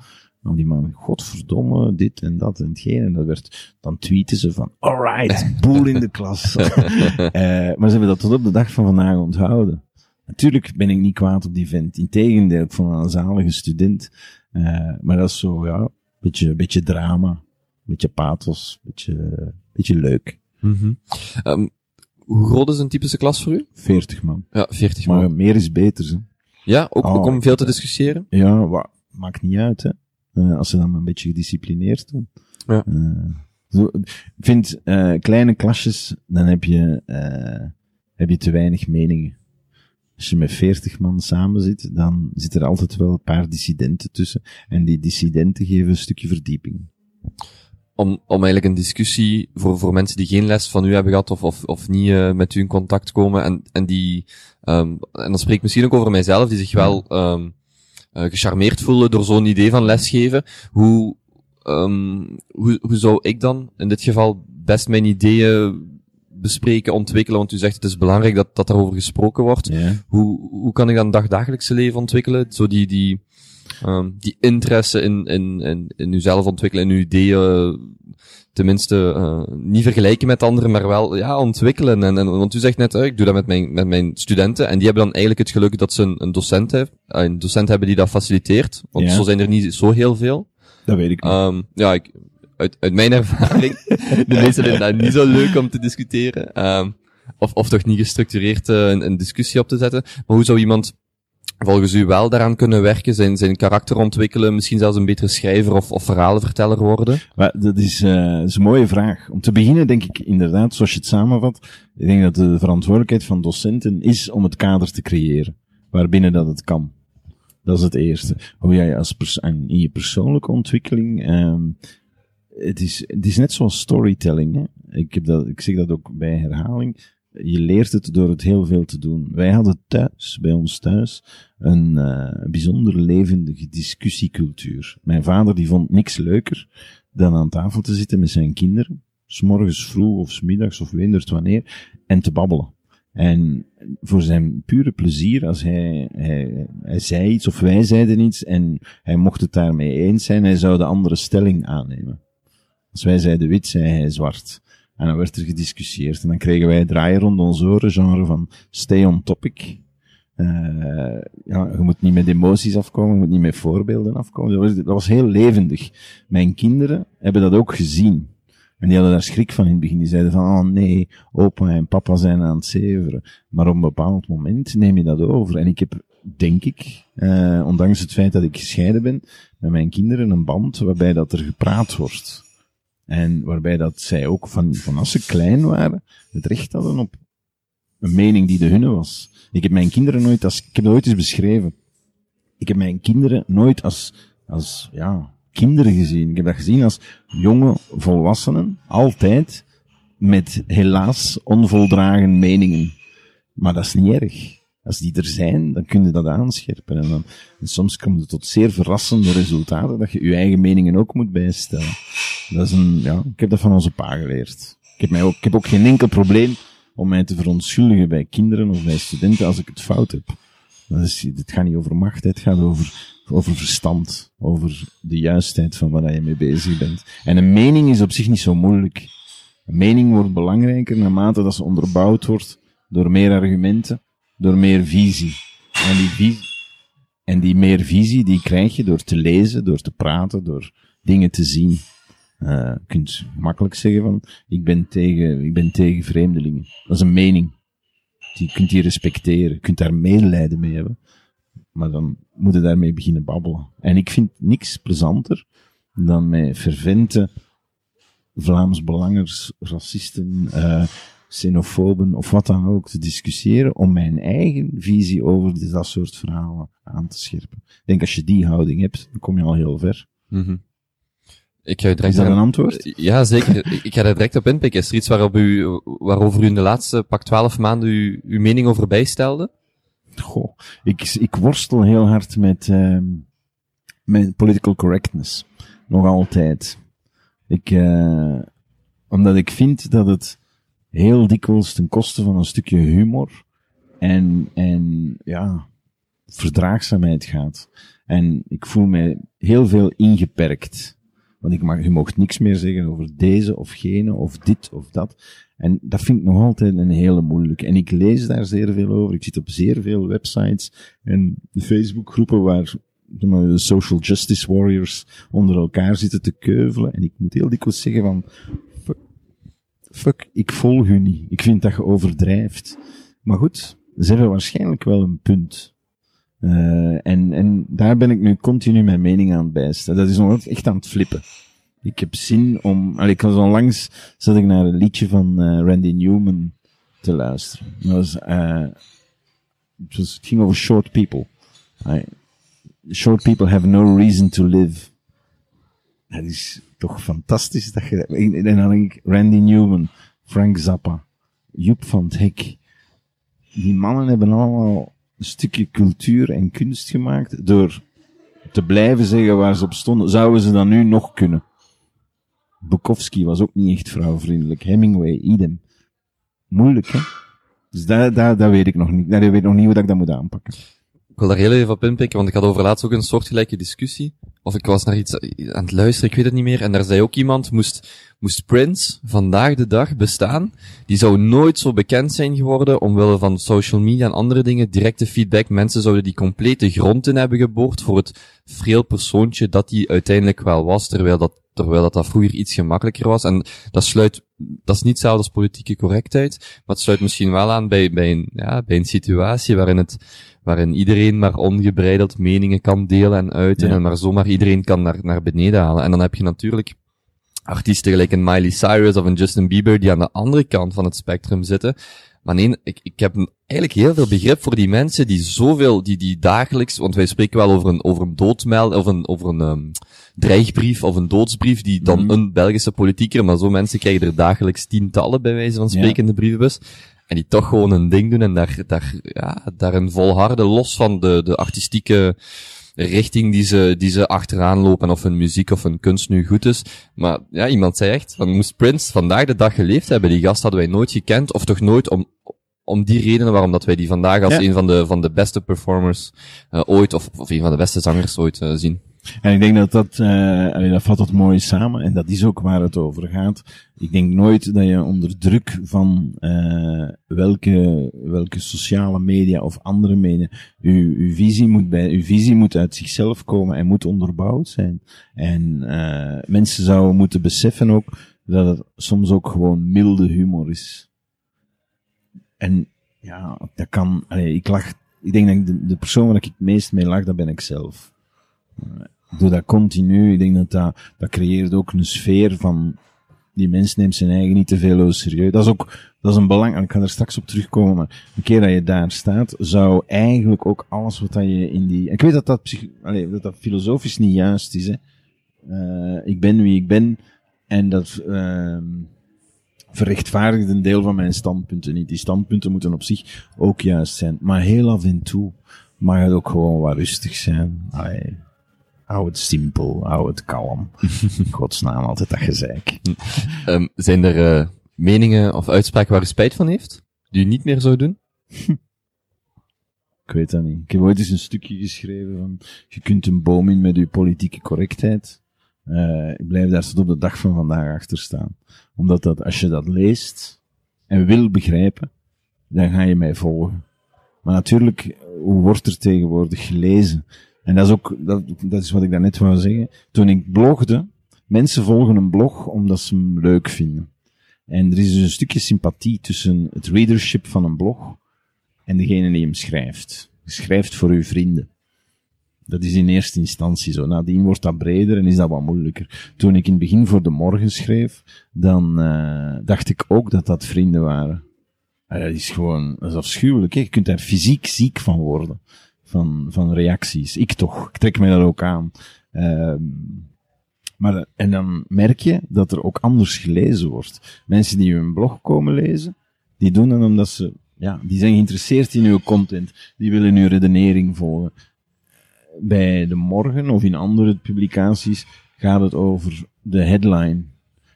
Nou, die man, godverdomme, dit en dat en hetgeen. En dat werd, dan tweeten ze van, alright, boel in de klas. uh, maar ze hebben dat tot op de dag van vandaag onthouden. Natuurlijk ben ik niet kwaad op die vent. Integendeel, ik vond een zalige student. Uh, maar dat is zo, ja, beetje, beetje drama, beetje pathos, beetje, beetje leuk. Mm -hmm. um, hoe groot is een typische klas voor u? 40 man. Ja, 40 man. Maar meer is beter, ze. Ja, ook, oh, ook om veel te discussiëren? Ja, wat, maakt niet uit, hè. Uh, als ze dan maar een beetje gedisciplineerd doen. Ja. Uh, zo, ik vind, uh, kleine klasjes, dan heb je, heb je te weinig meningen. Als je met veertig man samen zit, dan zit er altijd wel een paar dissidenten tussen. En die dissidenten geven een stukje verdieping. Om, om eigenlijk een discussie voor, voor mensen die geen les van u hebben gehad of, of, of niet uh, met u in contact komen en, en die, um, en dan spreek ik misschien ook over mijzelf, die zich wel um, gecharmeerd voelen door zo'n idee van lesgeven. Hoe, um, hoe, hoe zou ik dan in dit geval best mijn ideeën bespreken, ontwikkelen? Want u zegt het is belangrijk dat, dat daarover gesproken wordt. Yeah. Hoe, hoe kan ik dan dagdagelijkse leven ontwikkelen? Zo die, die, um, die interesse in, in, in, in uzelf ontwikkelen, in uw ideeën tenminste uh, niet vergelijken met anderen, maar wel ja, ontwikkelen. En, en, want u zegt net, uh, ik doe dat met mijn, met mijn studenten, en die hebben dan eigenlijk het geluk dat ze een, een docent, heeft, uh, een docent hebben die dat faciliteert. Want zo zijn er niet zo heel veel. Dat weet ik niet. Um, ja, ik, uit, uit mijn ervaring, de meeste vinden dat niet zo leuk om te discussiëren. Um, of, of toch niet gestructureerd uh, een, een discussie op te zetten. Maar hoe zou iemand volgens u wel daaraan kunnen werken, zijn, zijn karakter ontwikkelen, misschien zelfs een betere schrijver of, of verhalenverteller worden? Maar dat is, uh, is een mooie vraag. Om te beginnen denk ik inderdaad, zoals je het samenvat, ik denk dat de verantwoordelijkheid van docenten is om het kader te creëren, waarbinnen dat het kan. Dat is het eerste. Hoe jij als pers in je persoonlijke ontwikkeling, um, het is, het is net zoals storytelling. Hè? Ik, heb dat, ik zeg dat ook bij herhaling je leert het door het heel veel te doen. Wij hadden thuis, bij ons thuis, een uh, bijzonder levendige discussiecultuur. Mijn vader die vond niks leuker dan aan tafel te zitten met zijn kinderen, s'morgens vroeg of s'middags of windert wanneer, en te babbelen. En voor zijn pure plezier, als hij, hij, hij zei iets of wij zeiden iets en hij mocht het daarmee eens zijn, hij zou de andere stelling aannemen. Als wij zeiden wit, zei hij zwart. En dan werd er gediscussieerd. En dan kregen wij draaien rond ons oren, genre van stay on topic. Uh, ja, je moet niet met emoties afkomen, je moet niet met voorbeelden afkomen. Dat was, dat was heel levendig. Mijn kinderen hebben dat ook gezien. En die hadden daar schrik van in het begin. Die zeiden van, oh nee, opa en papa zijn aan het zeveren. Maar op een bepaald moment neem je dat over. En ik heb, denk ik, uh, ondanks het feit dat ik gescheiden ben, met mijn kinderen een band waarbij dat er gepraat wordt En waarbij dat zij ook van, van als ze klein waren, het recht hadden op een mening die de hunne was. Ik heb mijn kinderen nooit als, ik heb dat ooit eens beschreven. Ik heb mijn kinderen nooit als, als, ja, kinderen gezien. Ik heb dat gezien als jonge volwassenen, altijd, met helaas onvoldragen meningen. Maar dat is niet erg. Als die er zijn, dan kun je dat aanscherpen. En, dan, soms komt het tot zeer verrassende resultaten dat je je eigen meningen ook moet bijstellen. Dat is een, ja, ik heb dat van onze pa geleerd. Ik heb, mij ook, ik heb ook geen enkel probleem om mij te verontschuldigen bij kinderen of bij studenten als ik het fout heb. Dat is, het gaat niet over macht, het gaat over, over verstand, over de juistheid van waar je mee bezig bent. En een mening is op zich niet zo moeilijk. Een mening wordt belangrijker naarmate dat ze onderbouwd wordt door meer argumenten, door meer visie. En die visie, en die meer visie, die krijg je door te lezen, door te praten, door dingen te zien. Uh, je kunt makkelijk zeggen van, ik ben tegen, ik ben tegen vreemdelingen. Dat is een mening. Je kunt die respecteren. Je kunt daar medelijden mee hebben. Maar dan moet je daarmee beginnen babbelen. En ik vind niks plezanter dan met fervente Vlaams belangers, racisten, uh, xenofoben of wat dan ook te discussiëren om mijn eigen visie over dat soort verhalen aan te scherpen. Ik denk als je die houding hebt, dan kom je al heel ver. Mm -hmm. Ik ga direct Is dat een antwoord? Ja, zeker. ik ga er direct op inpikken. Is er iets waarop u, waarover u in de laatste pak twaalf maanden uw, uw mening over bijstelde? Goh, ik, ik worstel heel hard met, uh, met political correctness. Nog altijd. Ik, uh, omdat ik vind dat het heel dikwijls ten koste van een stukje humor en, en ja, verdraagzaamheid gaat. En ik voel mij heel veel ingeperkt. Want ik mag, je mocht niks meer zeggen over deze of gene of dit of dat. En dat vind ik nog altijd een hele moeilijke. En ik lees daar zeer veel over. Ik zit op zeer veel websites en Facebookgroepen waar de social justice warriors onder elkaar zitten te keuvelen. En ik moet heel dikwijls zeggen van, fuck, ik volg u niet. Ik vind dat je overdrijft. Maar goed, ze hebben waarschijnlijk wel een punt. Uh, en, en daar ben ik nu continu mijn mening aan het. Dat is nog echt aan het flippen. Ik heb zin om, allee, ik was onlangs, zat ik naar een liedje van uh, Randy Newman te luisteren. Was, uh, het, was, het ging over short people. Short people have no reason to live. Dat is toch fantastisch dat je, en dan denk ik, Randy Newman, Frank Zappa, Joep van het Hek. Die mannen hebben allemaal een stukje cultuur en kunst gemaakt door te blijven zeggen waar ze op stonden. Zouden ze dat nu nog kunnen? Bukowski was ook niet echt vrouwvriendelijk. Hemingway, idem. Moeilijk, hè? Dus dat, dat, dat weet ik nog niet. Dat weet ik nog niet hoe dat ik dat moet aanpakken. Ik wil daar heel even op inpikken, want ik had over laatst ook een soortgelijke discussie. Of ik was naar iets aan het luisteren, ik weet het niet meer. En daar zei ook iemand, moest, moest Prince vandaag de dag bestaan, die zou nooit zo bekend zijn geworden, omwille van social media en andere dingen, directe feedback. Mensen zouden die complete grond in hebben geboord voor het vreel persoontje dat hij uiteindelijk wel was, terwijl dat terwijl dat, dat vroeger iets gemakkelijker was. En dat sluit, dat is niet hetzelfde als politieke correctheid, maar het sluit misschien wel aan bij, bij, een, ja, bij een situatie waarin het, waarin iedereen maar ongebreideld meningen kan delen en uiten ja. en maar zomaar iedereen kan naar, naar beneden halen. En dan heb je natuurlijk artiesten gelijk een Miley Cyrus of een Justin Bieber die aan de andere kant van het spectrum zitten. Maar nee, ik, ik heb eigenlijk heel veel begrip voor die mensen die zoveel, die, die dagelijks, want wij spreken wel over een, over een doodmeld, of een, over een um, dreigbrief of een doodsbrief, die dan mm. een Belgische politieker, maar zo mensen krijgen er dagelijks tientallen bij wijze van spreken in de brievenbus. En die toch gewoon een ding doen en daar, daar, ja, daarin volharden, los van de, de artistieke richting die ze, die ze achteraan lopen, of hun muziek of hun kunst nu goed is. Maar ja, iemand zei echt, van moest Prince vandaag de dag geleefd hebben, die gast hadden wij nooit gekend, of toch nooit om, om die redenen waarom dat wij die vandaag als ja. een van de, van de beste performers uh, ooit, of, of een van de beste zangers ooit uh, zien. En ik denk dat dat, uh, dat vat het mooi samen en dat is ook waar het over gaat. Ik denk nooit dat je onder druk van uh, welke, welke sociale media of andere media, uw, uw visie moet bij, uw visie moet uit zichzelf komen en moet onderbouwd zijn. En uh, mensen zouden moeten beseffen ook dat het soms ook gewoon milde humor is. En ja, dat kan, allee, ik lach, ik denk dat de, de persoon waar ik het meest mee lach, dat ben ik zelf. Doe dat continu. Ik denk dat dat, dat creëert ook een sfeer van, die mens neemt zijn eigen niet te veel serieus. Dat is ook, dat is een belang, ik ga er straks op terugkomen, maar een keer dat je daar staat, zou eigenlijk ook alles wat je in die, ik weet dat dat, dat, dat filosofisch niet juist is, hè. Uh, ik ben wie ik ben, en dat, uh, verrechtvaardigt een deel van mijn standpunten niet. Die standpunten moeten op zich ook juist zijn. Maar heel af en toe mag het ook gewoon wat rustig zijn. Allee, hou het simpel, hou het kalm. Godsnaam, altijd dat gezeik. Um, zijn er uh, meningen of uitspraken waar u spijt van heeft? Die u niet meer zou doen? Ik weet dat niet. Ik heb ooit eens een stukje geschreven van, je kunt een boom in met uw politieke correctheid. Uh, ik blijf daar tot op de dag van vandaag achter staan. Omdat dat, als je dat leest en wil begrijpen, dan ga je mij volgen. Maar natuurlijk, hoe wordt er tegenwoordig gelezen? En dat is ook, dat, dat is wat ik daarnet wou zeggen. Toen ik blogde, mensen volgen een blog omdat ze hem leuk vinden. En er is dus een stukje sympathie tussen het readership van een blog en degene die hem schrijft. Je schrijft voor uw vrienden. Dat is in eerste instantie zo. Nadien wordt dat breder en is dat wat moeilijker. Toen ik in het begin voor de morgen schreef, dan uh, dacht ik ook dat dat vrienden waren. Uh, dat is gewoon, dat is afschuwelijk. Hè? Je kunt daar fysiek ziek van worden. Van, van reacties. Ik toch. Ik trek mij dat ook aan. Uh, maar, en dan merk je dat er ook anders gelezen wordt. Mensen die een blog komen lezen, die doen dat omdat ze, ja, die zijn geïnteresseerd in uw content. Die willen uw redenering volgen bij de morgen of in andere publicaties gaat het over de headline.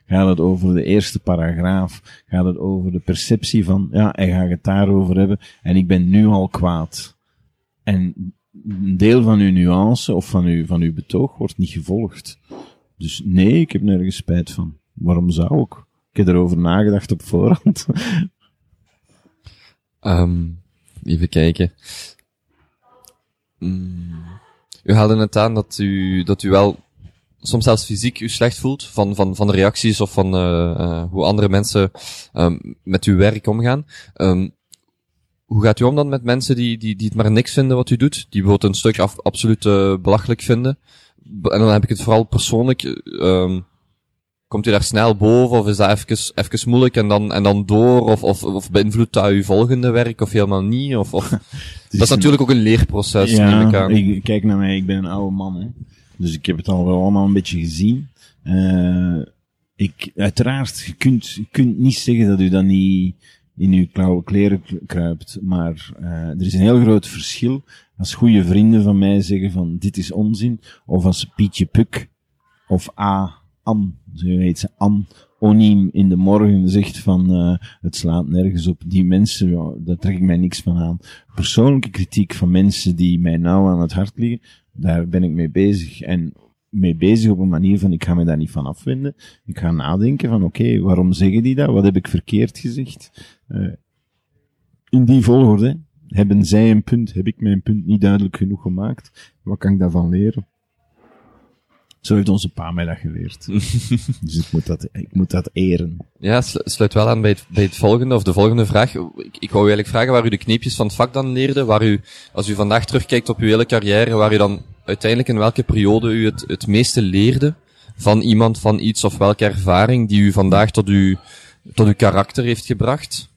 Gaat het over de eerste paragraaf? Gaat het over de perceptie van, ja, hij gaat het daarover hebben en ik ben nu al kwaad. En een deel van uw nuance of van uw, van uw betoog wordt niet gevolgd. Dus nee, ik heb nergens spijt van. Waarom zou ik? Ik heb erover nagedacht op voorhand. Um, even kijken. Mm. U haalde net aan dat u, dat u wel soms zelfs fysiek u slecht voelt van, van, van de reacties of van uh, uh, hoe andere mensen um, met uw werk omgaan. Um, hoe gaat u om dan met mensen die, die, die het maar niks vinden wat u doet? Die bijvoorbeeld een stuk af, absoluut uh, belachelijk vinden? En dan heb ik het vooral persoonlijk. Um, komt u daar snel boven of is dat even, even moeilijk en dan, en dan door? Of, of, of beïnvloedt dat uw volgende werk of helemaal niet? Of, of dat is natuurlijk ook een leerproces, ja, neem ik aan. Ik, kijk naar mij, ik ben een oude man, hè. Dus ik heb het al wel allemaal een beetje gezien. Uh, ik, uiteraard, je kunt, je kunt niet zeggen dat u dan niet in uw klauwe kleren kruipt, maar uh, er is een heel groot verschil als goede vrienden van mij zeggen van dit is onzin, of als Pietje Puk of A. An, zo heet ze, An, Oniem in de morgen zegt van uh, het slaat nergens op. Die mensen, ja, daar trek ik mij niks van aan. Persoonlijke kritiek van mensen die mij nauw aan het hart liggen, daar ben ik mee bezig. En mee bezig op een manier van ik ga me daar niet van afwenden. Ik ga nadenken van oké, waarom zeggen die dat? Wat heb ik verkeerd gezegd? Uh, in die volgorde. Hebben zij een punt? Heb ik mijn punt niet duidelijk genoeg gemaakt? Wat kan ik daarvan leren? Zo heeft onze pa mij dat geleerd. dus ik moet dat, ik moet dat eren. Ja, sluit wel aan bij het, bij het volgende, of de volgende vraag. Ik, ik wou eigenlijk vragen waar u de kneepjes van het vak dan leerde, waar u, als u vandaag terugkijkt op uw hele carrière, waar u dan uiteindelijk in welke periode u het, het meeste leerde van iemand, van iets, of welke ervaring die u vandaag tot uw, tot uw karakter heeft gebracht?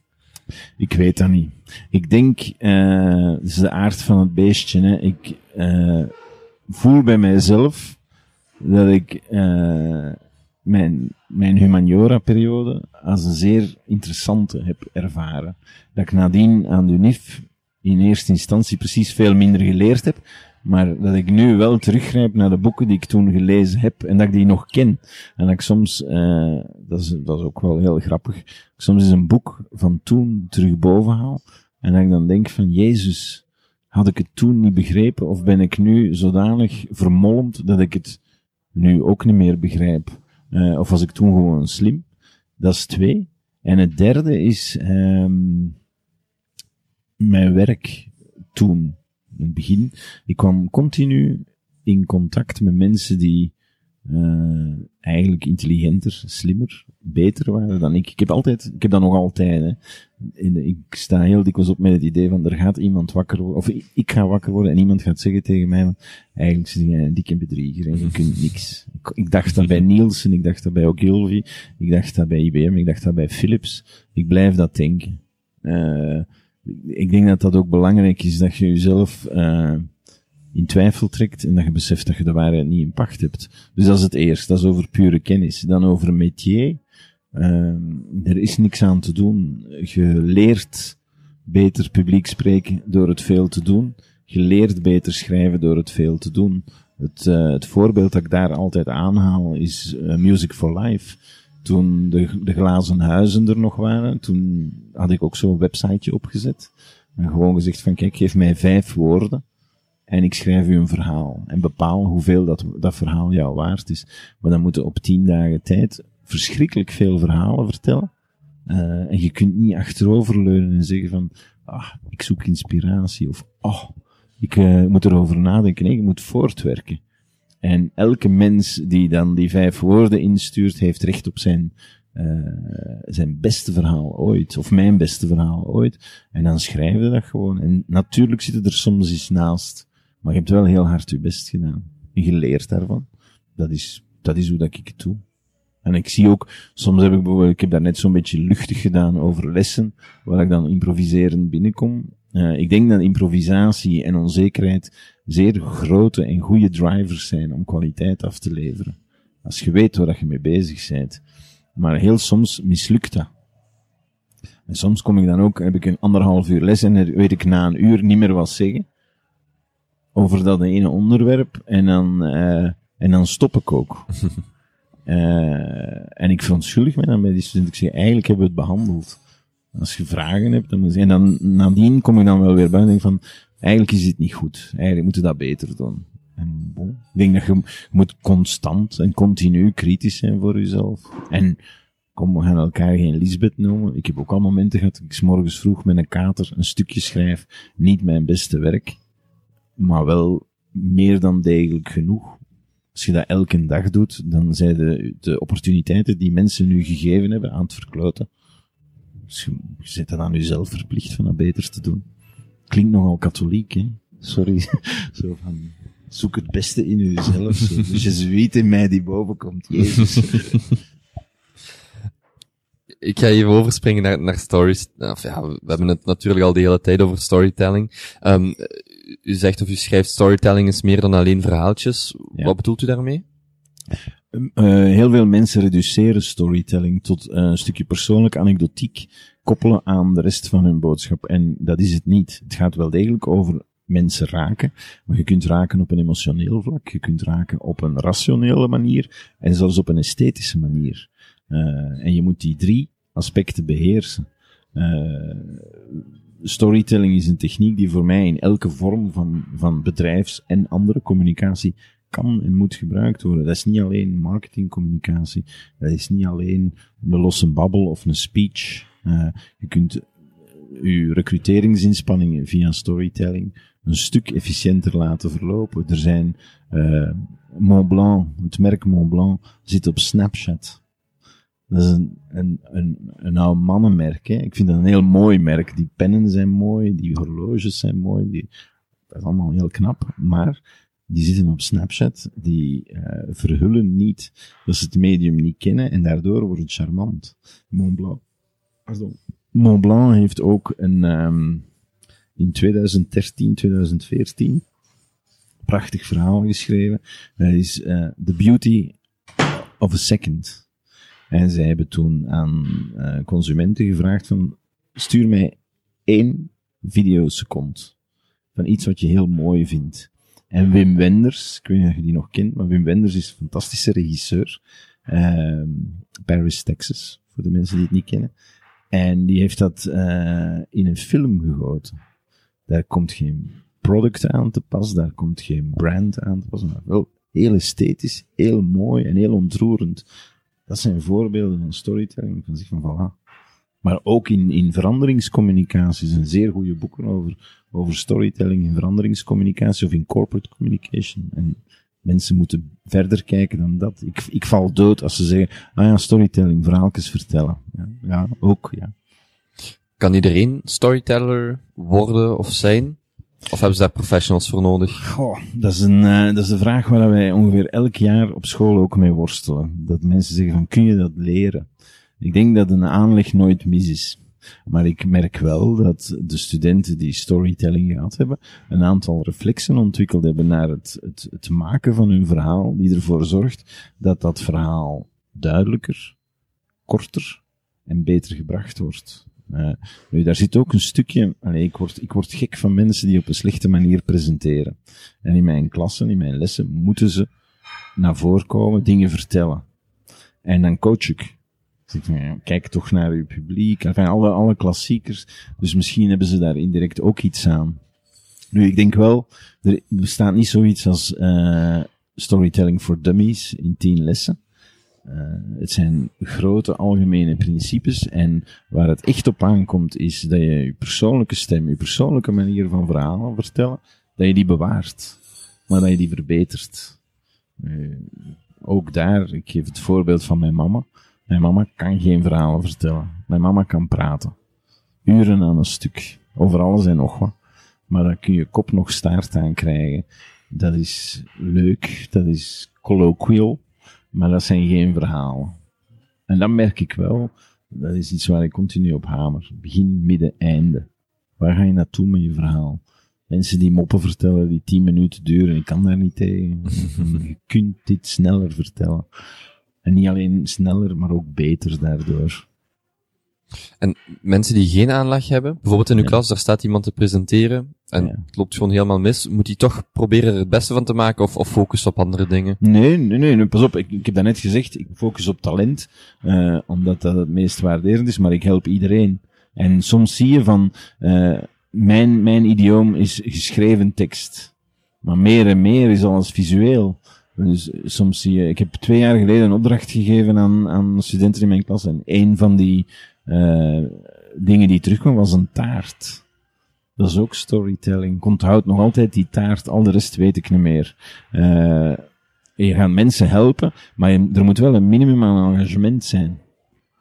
Ik weet dat niet. Ik denk, uh, het is de aard van het beestje, hè. Ik, uh, voel bij mijzelf, dat ik uh, mijn, mijn humaniora-periode als een zeer interessante heb ervaren. Dat ik nadien aan de UNIF in eerste instantie precies veel minder geleerd heb, maar dat ik nu wel teruggrijp naar de boeken die ik toen gelezen heb en dat ik die nog ken. En dat ik soms, uh, dat, is, dat is ook wel heel grappig, soms is een boek van toen terug haal en dat ik dan denk van Jezus, had ik het toen niet begrepen of ben ik nu zodanig vermolmd dat ik het nu ook niet meer begrijp. Uh, of was ik toen gewoon slim? Dat is twee. En het derde is um, mijn werk toen. In het begin, ik kwam continu in contact met mensen die eh, eigenlijk intelligenter, slimmer, beter waren dan ik. Ik heb altijd, ik heb dat nog altijd, hè. In, ik sta heel dikwijls op met het idee van, er gaat iemand wakker worden, of ik, ik ga wakker worden en iemand gaat zeggen tegen mij, van, eigenlijk zit jij een dikke bedrieger en je kunt niks. Ik, ik dacht dat bij Nielsen, ik dacht dat bij Ogilvy, ik dacht dat bij IBM, ik dacht dat bij Philips. Ik blijf dat denken. Uh, ik denk dat dat ook belangrijk is, dat je jezelf, uh, in twijfel trekt en dat je beseft dat je de waarheid niet in pacht hebt. Dus dat is het eerst, dat is over pure kennis. Dan over métier. Uh, er is niks aan te doen. Je leert beter publiek spreken door het veel te doen. Je leert beter schrijven door het veel te doen. Het, uh, het voorbeeld dat ik daar altijd aanhaal is uh, Music for Life. Toen de, de glazen huizen er nog waren, toen had ik ook zo'n websiteje opgezet. En gewoon gezegd van kijk, geef mij vijf woorden en ik schrijf u een verhaal. En bepaal hoeveel dat, dat verhaal jou waard is. Maar dan moeten op tien dagen tijd verschrikkelijk veel verhalen vertellen. Uh, en je kunt niet achteroverleunen en zeggen van, ah, ik zoek inspiratie. Of, oh, ik moet erover nadenken. Nee, je moet voortwerken. En elke mens die dan die vijf woorden instuurt, heeft recht op zijn, uh, zijn beste verhaal ooit. Of mijn beste verhaal ooit. En dan schrijven we dat gewoon. En natuurlijk zitten er soms iets naast maar je hebt wel heel hard je best gedaan. En je leert daarvan. Dat is, dat is hoe dat ik het doe. En ik zie ook, soms heb ik bijvoorbeeld, ik heb daar net zo'n beetje luchtig gedaan over lessen, waar ik dan improviserend binnenkom. Uh, ik denk dat improvisatie en onzekerheid zeer grote en goede drivers zijn om kwaliteit af te leveren. Als je weet waar je mee bezig bent. Maar heel soms mislukt dat. En soms kom ik dan ook, heb ik een anderhalf uur les en weet ik na een uur niet meer wat zeggen over dat ene onderwerp en dan, uh, en dan stop ik ook. uh, en ik verontschuldig me dan bij die student. Ik zeg, eigenlijk hebben we het behandeld. Als je vragen hebt, dan moet je, en dan nadien kom ik dan wel weer bij en denk van, eigenlijk is het niet goed. Eigenlijk moeten we dat beter doen. En bon, ik denk dat je, moet constant en continu kritisch zijn voor jezelf. En kom, we gaan elkaar geen Lisbeth noemen. Ik heb ook al momenten gehad dat ik s morgens vroeg met een kater een stukje schrijf. Niet mijn beste werk maar wel meer dan degelijk genoeg. Als je dat elke dag doet, dan zijn de, de opportuniteiten die mensen nu gegeven hebben aan het verkloten. Dus je, je zit dan aan jezelf verplicht van dat beter te doen. Klinkt nogal katholiek, hè? Sorry. Zo van, zoek het beste in jezelf. Zo. Je zweet in mij die boven komt, Jezus. ik ga even overspringen naar, naar stories. Of ja, we hebben het natuurlijk al de hele tijd over storytelling. Um, u zegt of u schrijft storytelling is meer dan alleen verhaaltjes. Ja. Wat bedoelt u daarmee? Uh, heel veel mensen reduceren storytelling tot uh, een stukje persoonlijke anekdotiek koppelen aan de rest van hun boodschap. En dat is het niet. Het gaat wel degelijk over mensen raken, maar je kunt raken op een emotioneel vlak, je kunt raken op een rationele manier en zelfs op een esthetische manier. Uh, en je moet die drie aspecten beheersen. Uh, storytelling is een techniek die voor mij in elke vorm van, van bedrijfs- en andere communicatie kan en moet gebruikt worden. Dat is niet alleen marketingcommunicatie. Dat is niet alleen een losse babbel of een speech. Uh, je kunt uw recruteringsinspanningen via storytelling een stuk efficiënter laten verlopen. Er zijn uh, Montblanc, het merk Montblanc zit op Snapchat. Dat is een, een, een, een oude mannenmerk. Hè. Ik vind dat een heel mooi merk. Die pennen zijn mooi, die horloges zijn mooi. Die, dat is allemaal heel knap. Maar die zitten op Snapchat, die uh, verhullen niet dat ze het medium niet kennen en daardoor wordt het charmant. Montblanc. Pardon. Montblanc heeft ook een, um, in 2013, 2014, prachtig verhaal geschreven. Dat is uh, The Beauty of a Second. En zij hebben toen aan uh, consumenten gevraagd van, stuur mij één videosecond van iets wat je heel mooi vindt. En Wim Wenders, ik weet niet of je die nog kent, maar Wim Wenders is een fantastische regisseur. Uh, Paris, Texas, voor de mensen die het niet kennen. En die heeft dat uh, in een film gegoten. Daar komt geen product aan te pas, daar komt geen brand aan te pas, maar wel heel esthetisch, heel mooi en heel ontroerend. Dat zijn voorbeelden van storytelling. Van zich van voilà. Maar ook in, in veranderingscommunicatie zijn zeer goede boeken over, over storytelling in veranderingscommunicatie of in corporate communication. En Mensen moeten verder kijken dan dat. Ik, ik val dood als ze zeggen, ah ja, storytelling, verhaaltjes vertellen. Ja, ja ook, ja. Kan iedereen storyteller worden of zijn? Of hebben ze daar professionals voor nodig? Goh, dat is een, uh, dat is de vraag waar wij ongeveer elk jaar op school ook mee worstelen. Dat mensen zeggen van, kun je dat leren? Ik denk dat een aanleg nooit mis is. Maar ik merk wel dat de studenten die storytelling gehad hebben, een aantal reflexen ontwikkeld hebben naar het, het, het maken van hun verhaal, die ervoor zorgt dat dat verhaal duidelijker, korter en beter gebracht wordt. Uh, nu, daar zit ook een stukje, allee, ik, word, ik word gek van mensen die op een slechte manier presenteren. En in mijn klassen, in mijn lessen, moeten ze naar voren komen, dingen vertellen. En dan coach ik. kijk toch naar uw publiek. Alle, alle klassiekers. Dus misschien hebben ze daar indirect ook iets aan. Nu, ik denk wel, er bestaat niet zoiets als uh, storytelling for dummies in tien lessen. Uh, het zijn grote algemene principes en waar het echt op aankomt is dat je je persoonlijke stem, je persoonlijke manier van verhalen vertellen, dat je die bewaart, maar dat je die verbetert. Uh, ook daar, ik geef het voorbeeld van mijn mama. Mijn mama kan geen verhalen vertellen. Mijn mama kan praten. Uren aan een stuk. Over alles en nog wat. Maar dan kun je kop nog staart aan krijgen. Dat is leuk, dat is colloquial. Maar dat zijn geen verhalen. En dat merk ik wel. Dat is iets waar ik continu op hamer. Begin, midden, einde. Waar ga je naartoe met je verhaal? Mensen die moppen vertellen die tien minuten duren, ik kan daar niet tegen. je kunt dit sneller vertellen. En niet alleen sneller, maar ook beter daardoor. En mensen die geen aanleg hebben, bijvoorbeeld in uw klas, daar staat iemand te presenteren en het loopt gewoon helemaal mis, moet hij toch proberen er het beste van te maken of, of focussen op andere dingen? Nee, nee, nee, pas op, ik, ik heb net gezegd, ik focus op talent, uh, omdat dat het meest waarderend is, maar ik help iedereen. En soms zie je van, uh, mijn, mijn idioom is geschreven tekst. Maar meer en meer is alles visueel. Dus soms zie je, ik heb twee jaar geleden een opdracht gegeven aan, aan studenten in mijn klas en een van die uh, dingen die terugkwam was een taart. Dat is ook storytelling. Ik onthoud nog altijd die taart, al de rest weet ik niet meer. Uh, je gaat mensen helpen, maar er moet wel een minimum aan engagement zijn.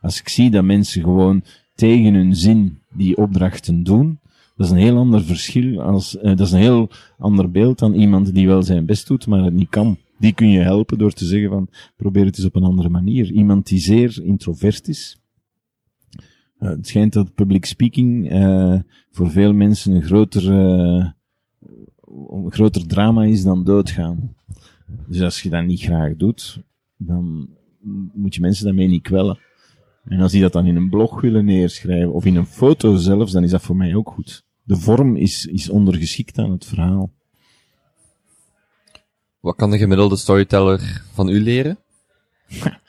Als ik zie dat mensen gewoon tegen hun zin die opdrachten doen, dat is een heel ander verschil als, uh, dat is een heel ander beeld dan iemand die wel zijn best doet, maar het niet kan. Die kun je helpen door te zeggen van, probeer het eens op een andere manier. Iemand die zeer introvert is, het schijnt dat public speaking uh, voor veel mensen een groter, uh, een groter drama is dan doodgaan. Dus als je dat niet graag doet, dan moet je mensen daarmee niet kwellen. En als die dat dan in een blog willen neerschrijven, of in een foto zelfs, dan is dat voor mij ook goed. De vorm is, is ondergeschikt aan het verhaal. Wat kan de gemiddelde storyteller van u leren?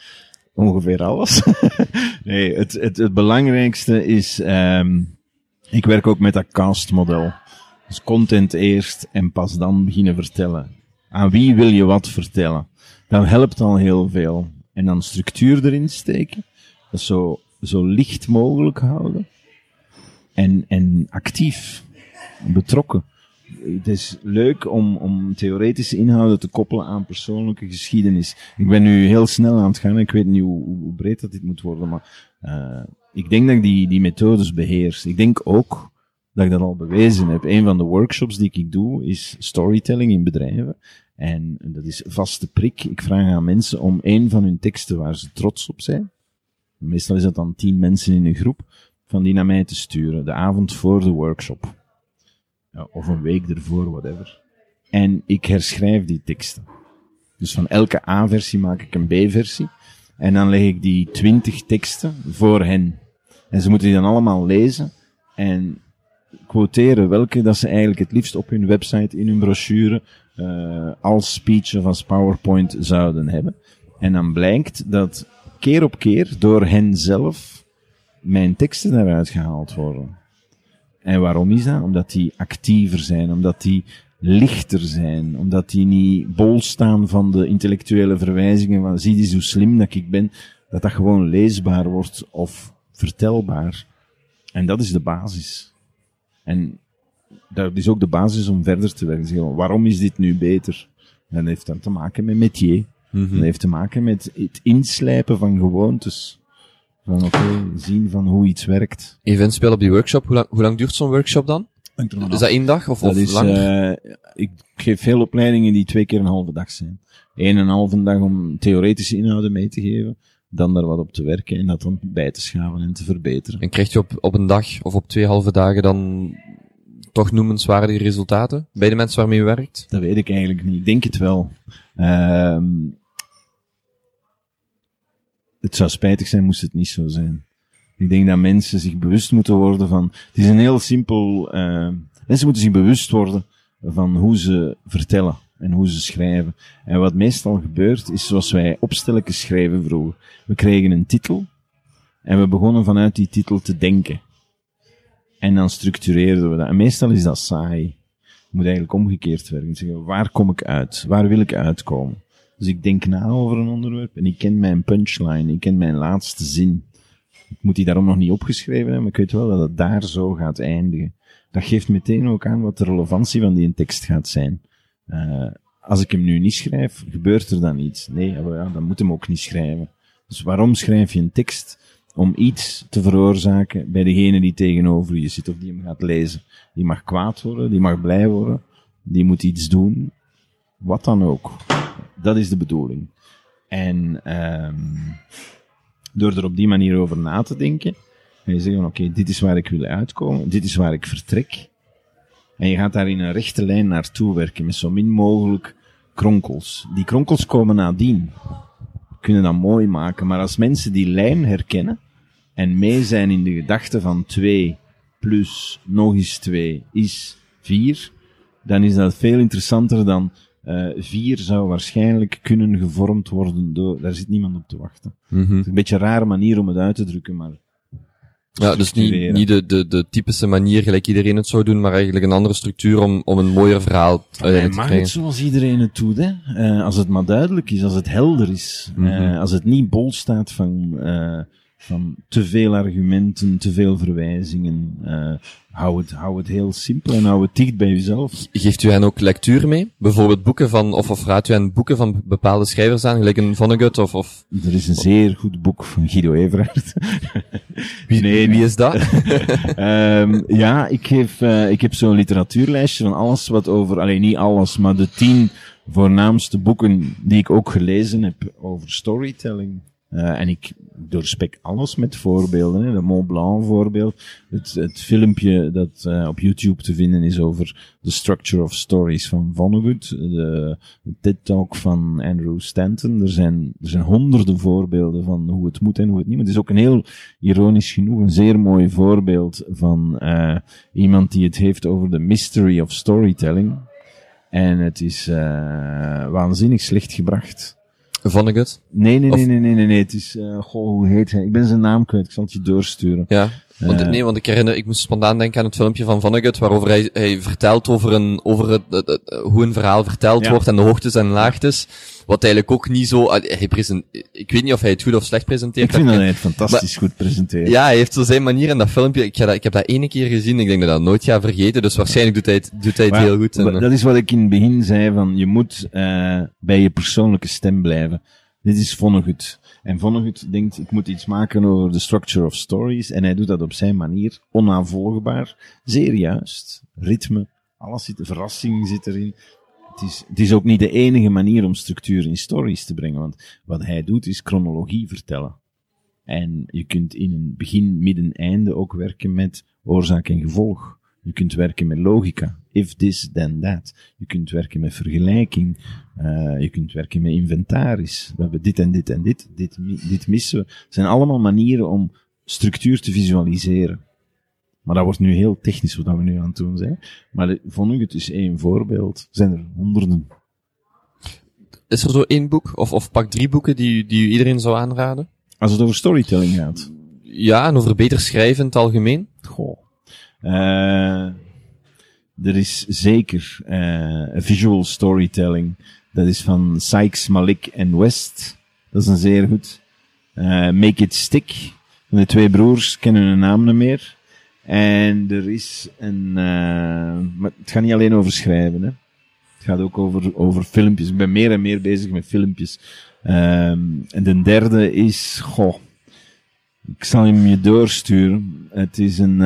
Ongeveer alles. nee, het, het, het belangrijkste is, um, ik werk ook met dat cast model. Dus content eerst en pas dan beginnen vertellen. Aan wie wil je wat vertellen? Dat helpt al heel veel. En dan structuur erin steken. Dat zo, zo licht mogelijk houden. En, en actief. Betrokken het is leuk om, om theoretische inhouden te koppelen aan persoonlijke geschiedenis. Ik ben nu heel snel aan het gaan. Ik weet niet hoe, breed dat dit moet worden, maar uh, ik denk dat ik die, die methodes beheers. Ik denk ook dat ik dat al bewezen heb. Een van de workshops die ik doe is storytelling in bedrijven. En dat is vaste prik. Ik vraag aan mensen om een van hun teksten waar ze trots op zijn. Meestal is dat dan tien mensen in een groep, van die naar mij te sturen, de avond voor de workshop of een week ervoor, whatever. En ik herschrijf die teksten. Dus van elke A-versie maak ik een B-versie. En dan leg ik die twintig teksten voor hen. En ze moeten die dan allemaal lezen en quoteren welke dat ze eigenlijk het liefst op hun website, in hun brochure, uh, als speech of als PowerPoint zouden hebben. En dan blijkt dat keer op keer door hen zelf mijn teksten eruit gehaald worden. En waarom is dat? Omdat die actiever zijn, omdat die lichter zijn, omdat die niet bol staan van de intellectuele verwijzingen van zie eens hoe slim dat ik ben, dat dat gewoon leesbaar wordt of vertelbaar. En dat is de basis. En dat is ook de basis om verder te werken. Zeggen, waarom is dit nu beter? Dat heeft dan te maken met métier. Mhm. Dat heeft te maken met het inslijpen van gewoontes. Van oké, zien van hoe iets werkt. Even inspelen op die workshop. Hoe lang, hoe lang duurt zo'n workshop dan? Is dat één dag of, Dat of is, eh, ik geef veel opleidingen die twee keer een halve dag zijn. Eén en een halve dag om theoretische inhouden mee te geven, dan daar wat op te werken en dat dan bij te schaven en te verbeteren. En krijg je op, op een dag of op twee halve dagen dan toch noemenswaardige resultaten bij de mensen waarmee je werkt? Dat weet ik eigenlijk niet. Ik denk het wel. Ehm het zou spijtig zijn moest het niet zo zijn. Ik denk dat mensen zich bewust moeten worden van. Het is een heel simpel. eh, mensen moeten zich bewust worden van hoe ze vertellen en hoe ze schrijven. En wat meestal gebeurt, is zoals wij opstelletjes schrijven vroeger. We kregen een titel en we begonnen vanuit die titel te denken. En dan structureerden we dat. En meestal is dat saai. Het moet eigenlijk omgekeerd werken. Zeggen, waar kom ik uit? Waar wil ik uitkomen? Dus ik denk na over een onderwerp en ik ken mijn punchline, ik ken mijn laatste zin. Ik moet die daarom nog niet opgeschreven hebben, maar ik weet wel dat het daar zo gaat eindigen. Dat geeft meteen ook aan wat de relevantie van die tekst gaat zijn. Eh, als ik hem nu niet schrijf, gebeurt er dan iets? Nee, ja, dan moet hem ook niet schrijven. Dus waarom schrijf je een tekst? Om iets te veroorzaken bij degene die tegenover je zit of die hem gaat lezen. Die mag kwaad worden, die mag blij worden, die moet iets doen. Wat dan ook. Dat is de bedoeling. En ehm door er op die manier over na te denken, ga je zeggen oké, dit is waar ik wil uitkomen, dit is waar ik vertrek. En je gaat daar in een rechte lijn naartoe werken, met zo min mogelijk kronkels. Die kronkels komen nadien. Kunnen dat mooi maken, maar als mensen die lijn herkennen en mee zijn in de gedachte van 2 plus nog eens 2 is 4, dan is dat veel interessanter dan eh 4 zou waarschijnlijk kunnen gevormd worden door, daar zit niemand op te wachten. Het is een beetje een rare manier om het uit te drukken, maar Ja, dus niet, niet de, de, de typische manier gelijk iedereen het zou doen, maar eigenlijk een andere structuur om, om een mooier verhaal uiteindelijk te mag krijgen. het zoals iedereen het doet, hè. Eh, als het maar duidelijk is, als het helder is. Mhm. Eh, als het niet bol staat van, eh, van te veel argumenten, te veel verwijzingen. Eh, hou, het, hou het heel simpel en hou het dicht bij jezelf. Geeft u hen ook lectuur mee? Bijvoorbeeld boeken van, of, of raadt u hen boeken van bepaalde schrijvers aan, gelijk een Vonnegut of, of Er is een zeer goed boek van Guido Everhard. wie, Nee, wie is dat? Ehm, ja, ik, geef, eh, ik heb zo'n literatuurlijstje van alles wat over, alleen niet alles, maar de tien voornaamste boeken die ik ook gelezen heb over storytelling. Eh, en ik doorspek alles met voorbeelden. Hè. De Mont Blanc voorbeeld. Het, het filmpje dat eh, op YouTube te vinden is over The Structure of Stories van Vonnegut. De, TED-talk van Andrew Stanton. Er zijn, er zijn honderden voorbeelden van hoe het moet en hoe het niet moet. Het is ook een heel, ironisch genoeg, een zeer mooi voorbeeld van eh, iemand die het heeft over de mystery of storytelling. En het is eh, waanzinnig slecht gebracht. Vonnegut? Nee, nee, Of- nee, nee, nee, nee, nee. Het is, eh goh, hoe heet hij? Ik ben zijn naam kwijt. Ik zal het je doorsturen. Ja. Want, nee, want ik herinner, ik moest spontaan denken aan het filmpje van Vonnegut, waarover hij, hij vertelt over een, over het, het- het- hoe een verhaal verteld Ja. wordt en de hoogtes en laagtes. Wat eigenlijk ook niet zo, ah, hij present, ik weet niet of hij het goed of slecht presenteert. Ik vind dat hij het fantastisch goed presenteert. Ja, hij heeft zo zijn manier in dat filmpje. Ik, ga dat, ik heb dat ene keer gezien. Ik denk dat ik dat nooit ga vergeten. Dus waarschijnlijk doet hij het, doet hij het Maar heel goed. En, eh, dat is wat ik in het begin zei, van je moet eh, bij je persoonlijke stem blijven. Dit is Vonnegut. En Vonnegut denkt, ik moet iets maken over de structure of stories. En hij doet dat op zijn manier, onnavolgbaar, zeer juist. Ritme, alles zit, verrassing zit erin. Het is, het is ook niet de enige manier om structuur in stories te brengen, want wat hij doet is chronologie vertellen. En je kunt in een begin, midden, einde ook werken met oorzaak en gevolg. Je kunt werken met logica. If this, then that. Je kunt werken met vergelijking. Eh, je kunt werken met inventaris. We hebben dit en dit en dit. Dit, dit missen we. Het zijn allemaal manieren om structuur te visualiseren. Maar dat wordt nu heel technisch wat we nu aan het doen zijn. Maar vond ik het is één voorbeeld. Er zijn er honderden. is er zo één boek, of, of pak drie boeken die, die u iedereen zou aanraden? Als het over storytelling gaat. Ja, en over beter schrijven in het algemeen. Goh. Eh, er is zeker eh, visual storytelling. Dat is van Sykes, Malik en West. Dat is een zeer goed. Eh, Make It Stick. De twee broers kennen hun naam niet meer. En er is een... maar het gaat niet alleen over schrijven. Hè. Het gaat ook over, over filmpjes. Ik ben meer en meer bezig met filmpjes. Ehm, en de derde is, goh, ik zal hem je doorsturen. Het is een,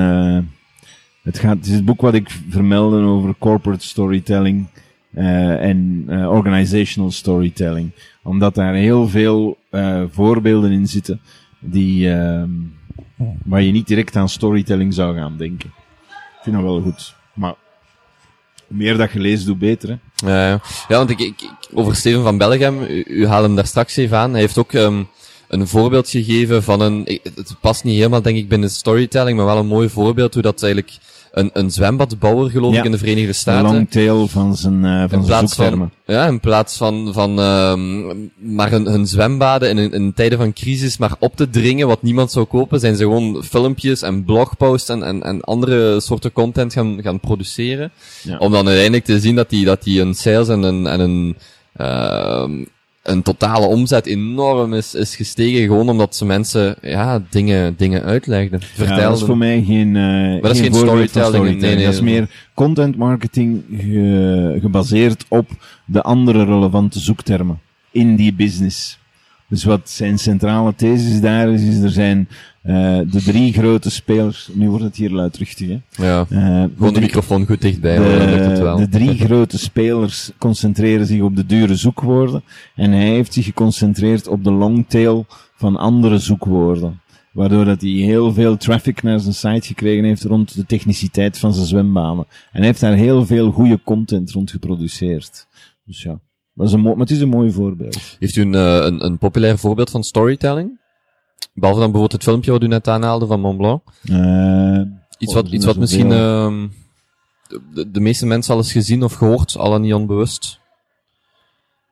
het gaat, het is het boek wat ik vermeldde over corporate storytelling eh, en eh, organizational storytelling. Omdat daar heel veel eh, voorbeelden in zitten die, ehm, waar je niet direct aan storytelling zou gaan denken. Ik vind dat wel goed. Maar meer dat je leest, hoe beter. Hè? Ja, want ik, ik, over Steven van Bellegem, u, u haalde hem daar straks even aan. Hij heeft ook ehm, een voorbeeld gegeven van een, het past niet helemaal denk ik binnen storytelling, maar wel een mooi voorbeeld hoe dat eigenlijk een, een zwembadbouwer geloof Ja. ik in de Verenigde De Staten. long tail van zijn, eh, van in zijn zoektermen. van, ja, in plaats van, van ehm maar hun, hun zwembaden in, in tijden van crisis maar op te dringen wat niemand zou kopen, zijn ze gewoon filmpjes en blogposts en, en, en andere soorten content gaan, gaan produceren. Ja. Om dan uiteindelijk te zien dat die, dat die een sales en een, en een, ehm een totale omzet enorm is, is gestegen, gewoon omdat ze mensen, ja, dingen, dingen uitlegden, Ja, vertelden. dat is voor mij geen, eh dat is geen storytelling, nee, nee. dat is meer content marketing ge- gebaseerd op de andere relevante zoektermen in die business. Dus wat zijn centrale thesis daar is, is er zijn eh, de drie grote spelers. Nu wordt het hier luidruchtig, hè? ja. Gewoon de microfoon goed dichtbij, lukt het de, wel. de drie grote spelers concentreren zich op de dure zoekwoorden. En hij heeft zich geconcentreerd op de longtail van andere zoekwoorden. Waardoor dat hij heel veel traffic naar zijn site gekregen heeft rond de techniciteit van zijn zwembanen. En hij heeft daar heel veel goede content rond geproduceerd. Dus ja, dat is een mooi, maar het is een mooi voorbeeld. Heeft u een, eh, een, een populair voorbeeld van storytelling? Behalve dan bijvoorbeeld het filmpje wat u net aanhaalde van Mont Blanc. Eh, Iets Oh, wat, er iets wat misschien ehm, de, meeste mensen al eens gezien of gehoord, al dan niet onbewust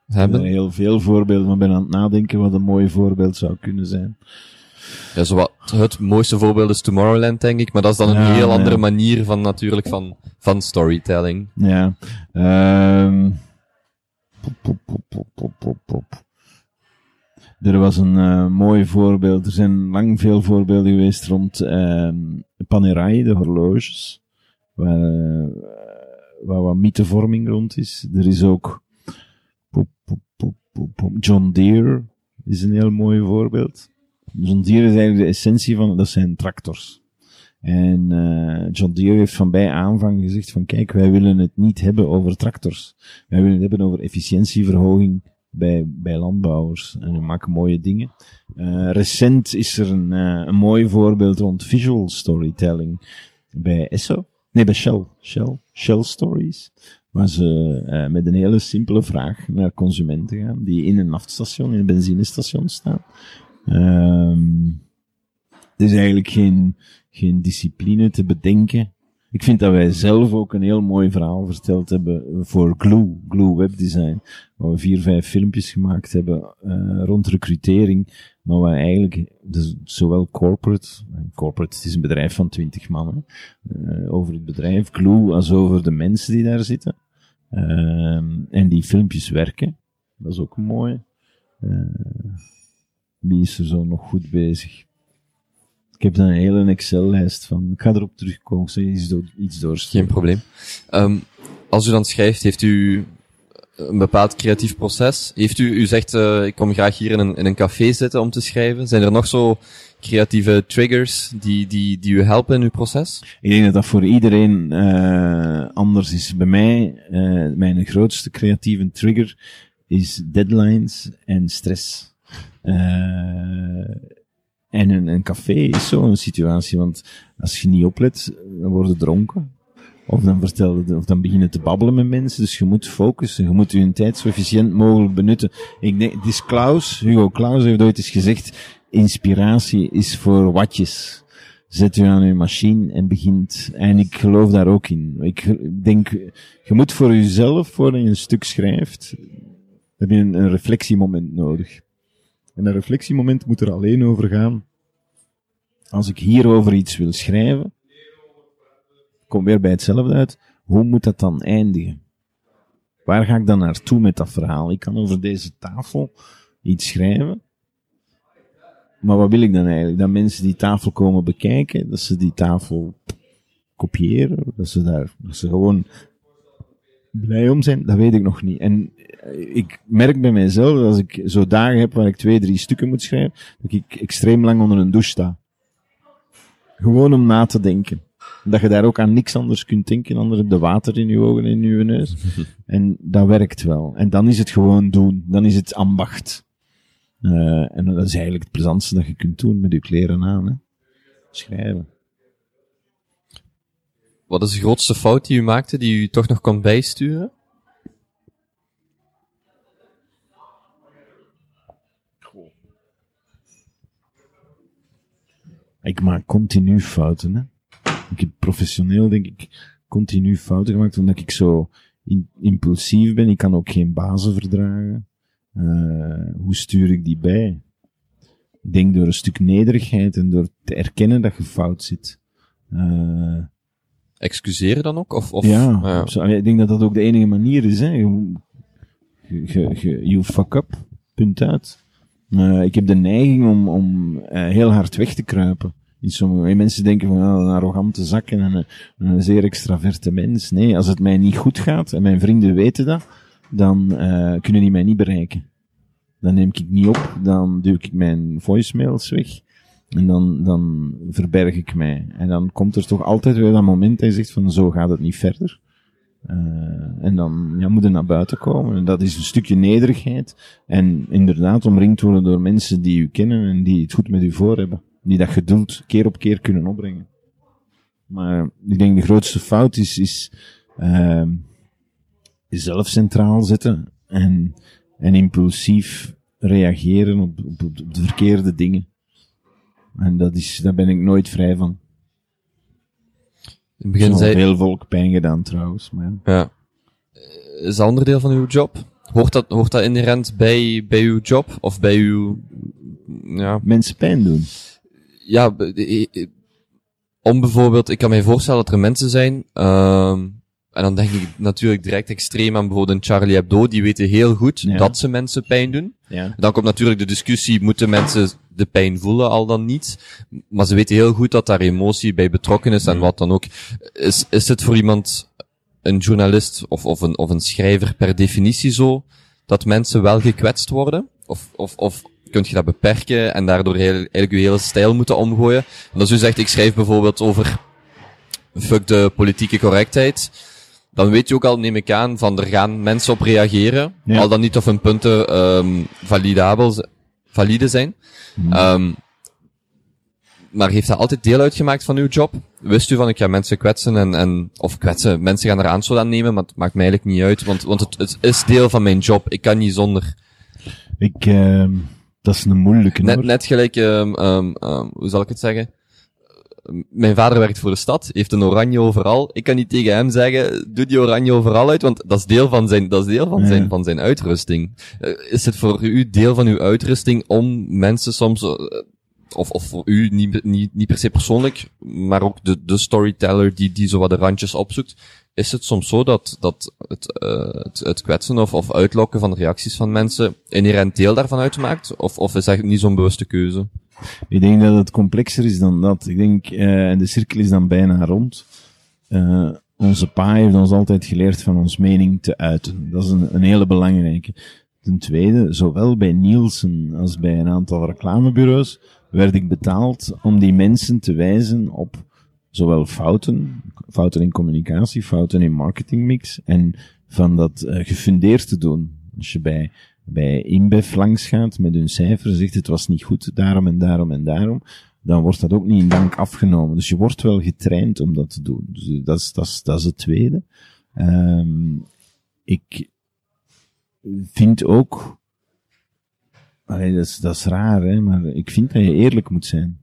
er zijn hebben. heel veel voorbeelden, maar ik ben aan het nadenken wat een mooi voorbeeld zou kunnen zijn. Ja, zo wat, het mooiste voorbeeld is Tomorrowland, denk ik. Maar dat is dan een Ja, heel ja. andere manier van natuurlijk van, van storytelling. Ja. ehm Er was een eh, mooi voorbeeld. Er zijn lang veel voorbeelden geweest rond ehm Panerai, de horloges. Waar, eh, waar wat mythevorming rond is. Er is ook. John Deere is een heel mooi voorbeeld. John Deere is eigenlijk de essentie van, dat zijn tractors. En eh, John Deere heeft van bij aanvang gezegd van kijk, wij willen het niet hebben over tractors. Wij willen het hebben over efficiëntieverhoging bij, bij landbouwers. En we maken mooie dingen. Eh, recent is er een, eh, een mooi voorbeeld rond visual storytelling bij Esso. Nee, bij Shell. Shell. Shell Stories. Waar ze met een hele simpele vraag naar consumenten gaan, die in een naftstation, in een benzinestation staan. Ehm er is eigenlijk geen, geen discipline te bedenken. Ik vind dat wij zelf ook een heel mooi verhaal verteld hebben voor Glue, Glue Webdesign. Waar we vier, vijf filmpjes gemaakt hebben eh, rond recrutering. Maar waar eigenlijk dus zowel corporate, corporate het is een bedrijf van twintig mannen, eh, over het bedrijf Glue als over de mensen die daar zitten. Ehm, en die filmpjes werken. Dat is ook mooi. Eh, wie is er zo nog goed bezig? Ik heb dan een hele Excel-lijst van. Ik ga erop terugkomen. Ik zal iets, door, iets doorsturen. Geen probleem. Ehm, als u dan schrijft, heeft u een bepaald creatief proces? Heeft u, u zegt, eh, ik kom graag hier in een, in een café zitten om te schrijven. Zijn er nog zo creatieve triggers die, die, die u helpen in uw proces? Ik denk dat dat voor iedereen uh, anders is. Bij mij, uh, mijn grootste creatieve trigger is deadlines en stress. Uh, en een, een café is zo'n situatie, want als je niet oplet, dan worden dronken. Of dan vertellen, of dan beginnen te babbelen met mensen. Dus je moet focussen. Je moet je tijd zo efficiënt mogelijk benutten. Ik denk, het is Klaus, Hugo Klaus heeft ooit eens gezegd, inspiratie is voor watjes. Zet u aan uw machine en begint. En ik geloof daar ook in. Ik denk, je moet voor jezelf, voordat je een stuk schrijft, heb je een, een reflectiemoment nodig. En een reflectiemoment moet er alleen over gaan. Als ik hierover iets wil schrijven, kom weer bij hetzelfde uit. Hoe moet dat dan eindigen? Waar ga ik dan naartoe met dat verhaal? Ik kan over deze tafel iets schrijven. Maar wat wil ik dan eigenlijk? Dat mensen die tafel komen bekijken, dat ze die tafel kopiëren, dat ze daar, dat ze gewoon blij om zijn, dat weet ik nog niet. En eh, ik merk bij mijzelf, dat als ik zo dagen heb waar ik twee, drie stukken moet schrijven, dat ik extreem lang onder een douche sta. Gewoon om na te denken. Dat je daar ook aan niks anders kunt denken dan de water in je ogen en in je neus. en dat werkt wel. En dan is het gewoon doen. Dan is het ambacht. Uh, en dat is eigenlijk het plezantste dat je kunt doen met je kleren aan. Hè. Schrijven. Wat is de grootste fout die u maakte, die u toch nog kon bijsturen? Ik maak continu fouten, hè. Ik heb professioneel, denk ik, continu fouten gemaakt, omdat ik zo impulsief ben. Ik kan ook geen bazen verdragen. Uh, hoe stuur ik die bij? Ik denk door een stuk nederigheid en door te erkennen dat je fout zit. Uh, Excuseren dan ook? Of, of, ja. Zo, ik denk dat dat ook de enige manier is. Hè. Je, je, je, you fuck up, punt uit. Uh, ik heb de neiging om, om uh, heel hard weg te kruipen. In sommige mensen denken van oh, een arrogante zak en een, een zeer extraverte mens. Nee, als het mij niet goed gaat en mijn vrienden weten dat, dan uh, kunnen die mij niet bereiken. Dan neem ik niet op, dan duw ik mijn voicemails weg. En dan, dan verberg ik mij. En dan komt er toch altijd weer dat moment dat je zegt van zo gaat het niet verder. Uh, en dan ja, moet er naar buiten komen. En dat is een stukje nederigheid. En inderdaad omringd worden door mensen die u kennen en die het goed met u voor hebben. Die dat geduld keer op keer kunnen opbrengen. Maar ik denk de grootste fout is, is uh, zelf centraal zetten en, en impulsief reageren op, op de verkeerde dingen. En dat is, daar ben ik nooit vrij van. In het begin zei... veel volk pijn gedaan trouwens, maar ja. Is dat onderdeel van uw job? Hoort dat, hoort dat inherent bij, bij uw job? Of bij uw, ja. Mensen pijn doen? Ja, om bijvoorbeeld, ik kan mij voorstellen dat er mensen zijn, uh, en dan denk ik natuurlijk direct extreem aan bijvoorbeeld een Charlie Hebdo, die weten heel goed dat ze mensen pijn doen. Ja. Dan komt natuurlijk de discussie, moeten mensen de pijn voelen al dan niet? Maar ze weten heel goed dat daar emotie bij betrokken is en wat dan ook. Is, is het voor iemand, een journalist of, of, een, of een schrijver per definitie zo, dat mensen wel gekwetst worden? Of, of, of kun je dat beperken en daardoor heel, eigenlijk je hele stijl moeten omgooien? En als u zegt, ik schrijf bijvoorbeeld over fuck de politieke correctheid, dan weet je ook al, neem ik aan, van er gaan mensen op reageren. Al dan niet of hun punten um, validabel, valide zijn. Hmm. Um, maar heeft dat altijd deel uitgemaakt van uw job? Wist u van ik ga mensen kwetsen en, en of kwetsen, mensen gaan er aanstoot aan nemen, maar het maakt mij eigenlijk niet uit, want, want het, het is deel van mijn job. Ik kan niet zonder. Ik, uh, dat is een moeilijke. Net, net gelijk, um, um, hoe zal ik het zeggen? Mijn vader werkt voor de stad, heeft een oranje overal. Ik kan niet tegen hem zeggen, doe die oranje overal uit, want dat is deel van zijn, dat is deel van zijn, van zijn uitrusting. Uh, is het voor u deel van uw uitrusting om mensen soms, uh, of, of voor u niet, niet, niet per se persoonlijk, maar ook de, de storyteller die, die zo wat de randjes opzoekt, is het soms zo dat, dat het, uh, het, het kwetsen of, of uitlokken van de reacties van mensen inherent deel daarvan uitmaakt? Of, of is dat niet zo'n bewuste keuze? Ik denk dat het complexer is dan dat. Ik denk, uh, en de cirkel is dan bijna rond. Uh, onze pa heeft ons altijd geleerd van ons mening te uiten. Dat is een, een hele belangrijke. Ten tweede, zowel bij Nielsen als bij een aantal reclamebureaus werd ik betaald om die mensen te wijzen op zowel fouten, fouten in communicatie, fouten in marketingmix en van dat uh, gefundeerd te doen. Als je bij bij InBev langs gaat met hun cijfer, zegt het was niet goed, daarom en daarom en daarom, dan wordt dat ook niet in dank afgenomen. Dus je wordt wel getraind om dat te doen. Dus dat is, dat is, dat is het tweede. Um, ik vind ook, dat, is, dat is raar, hè, maar ik vind dat je eerlijk moet zijn.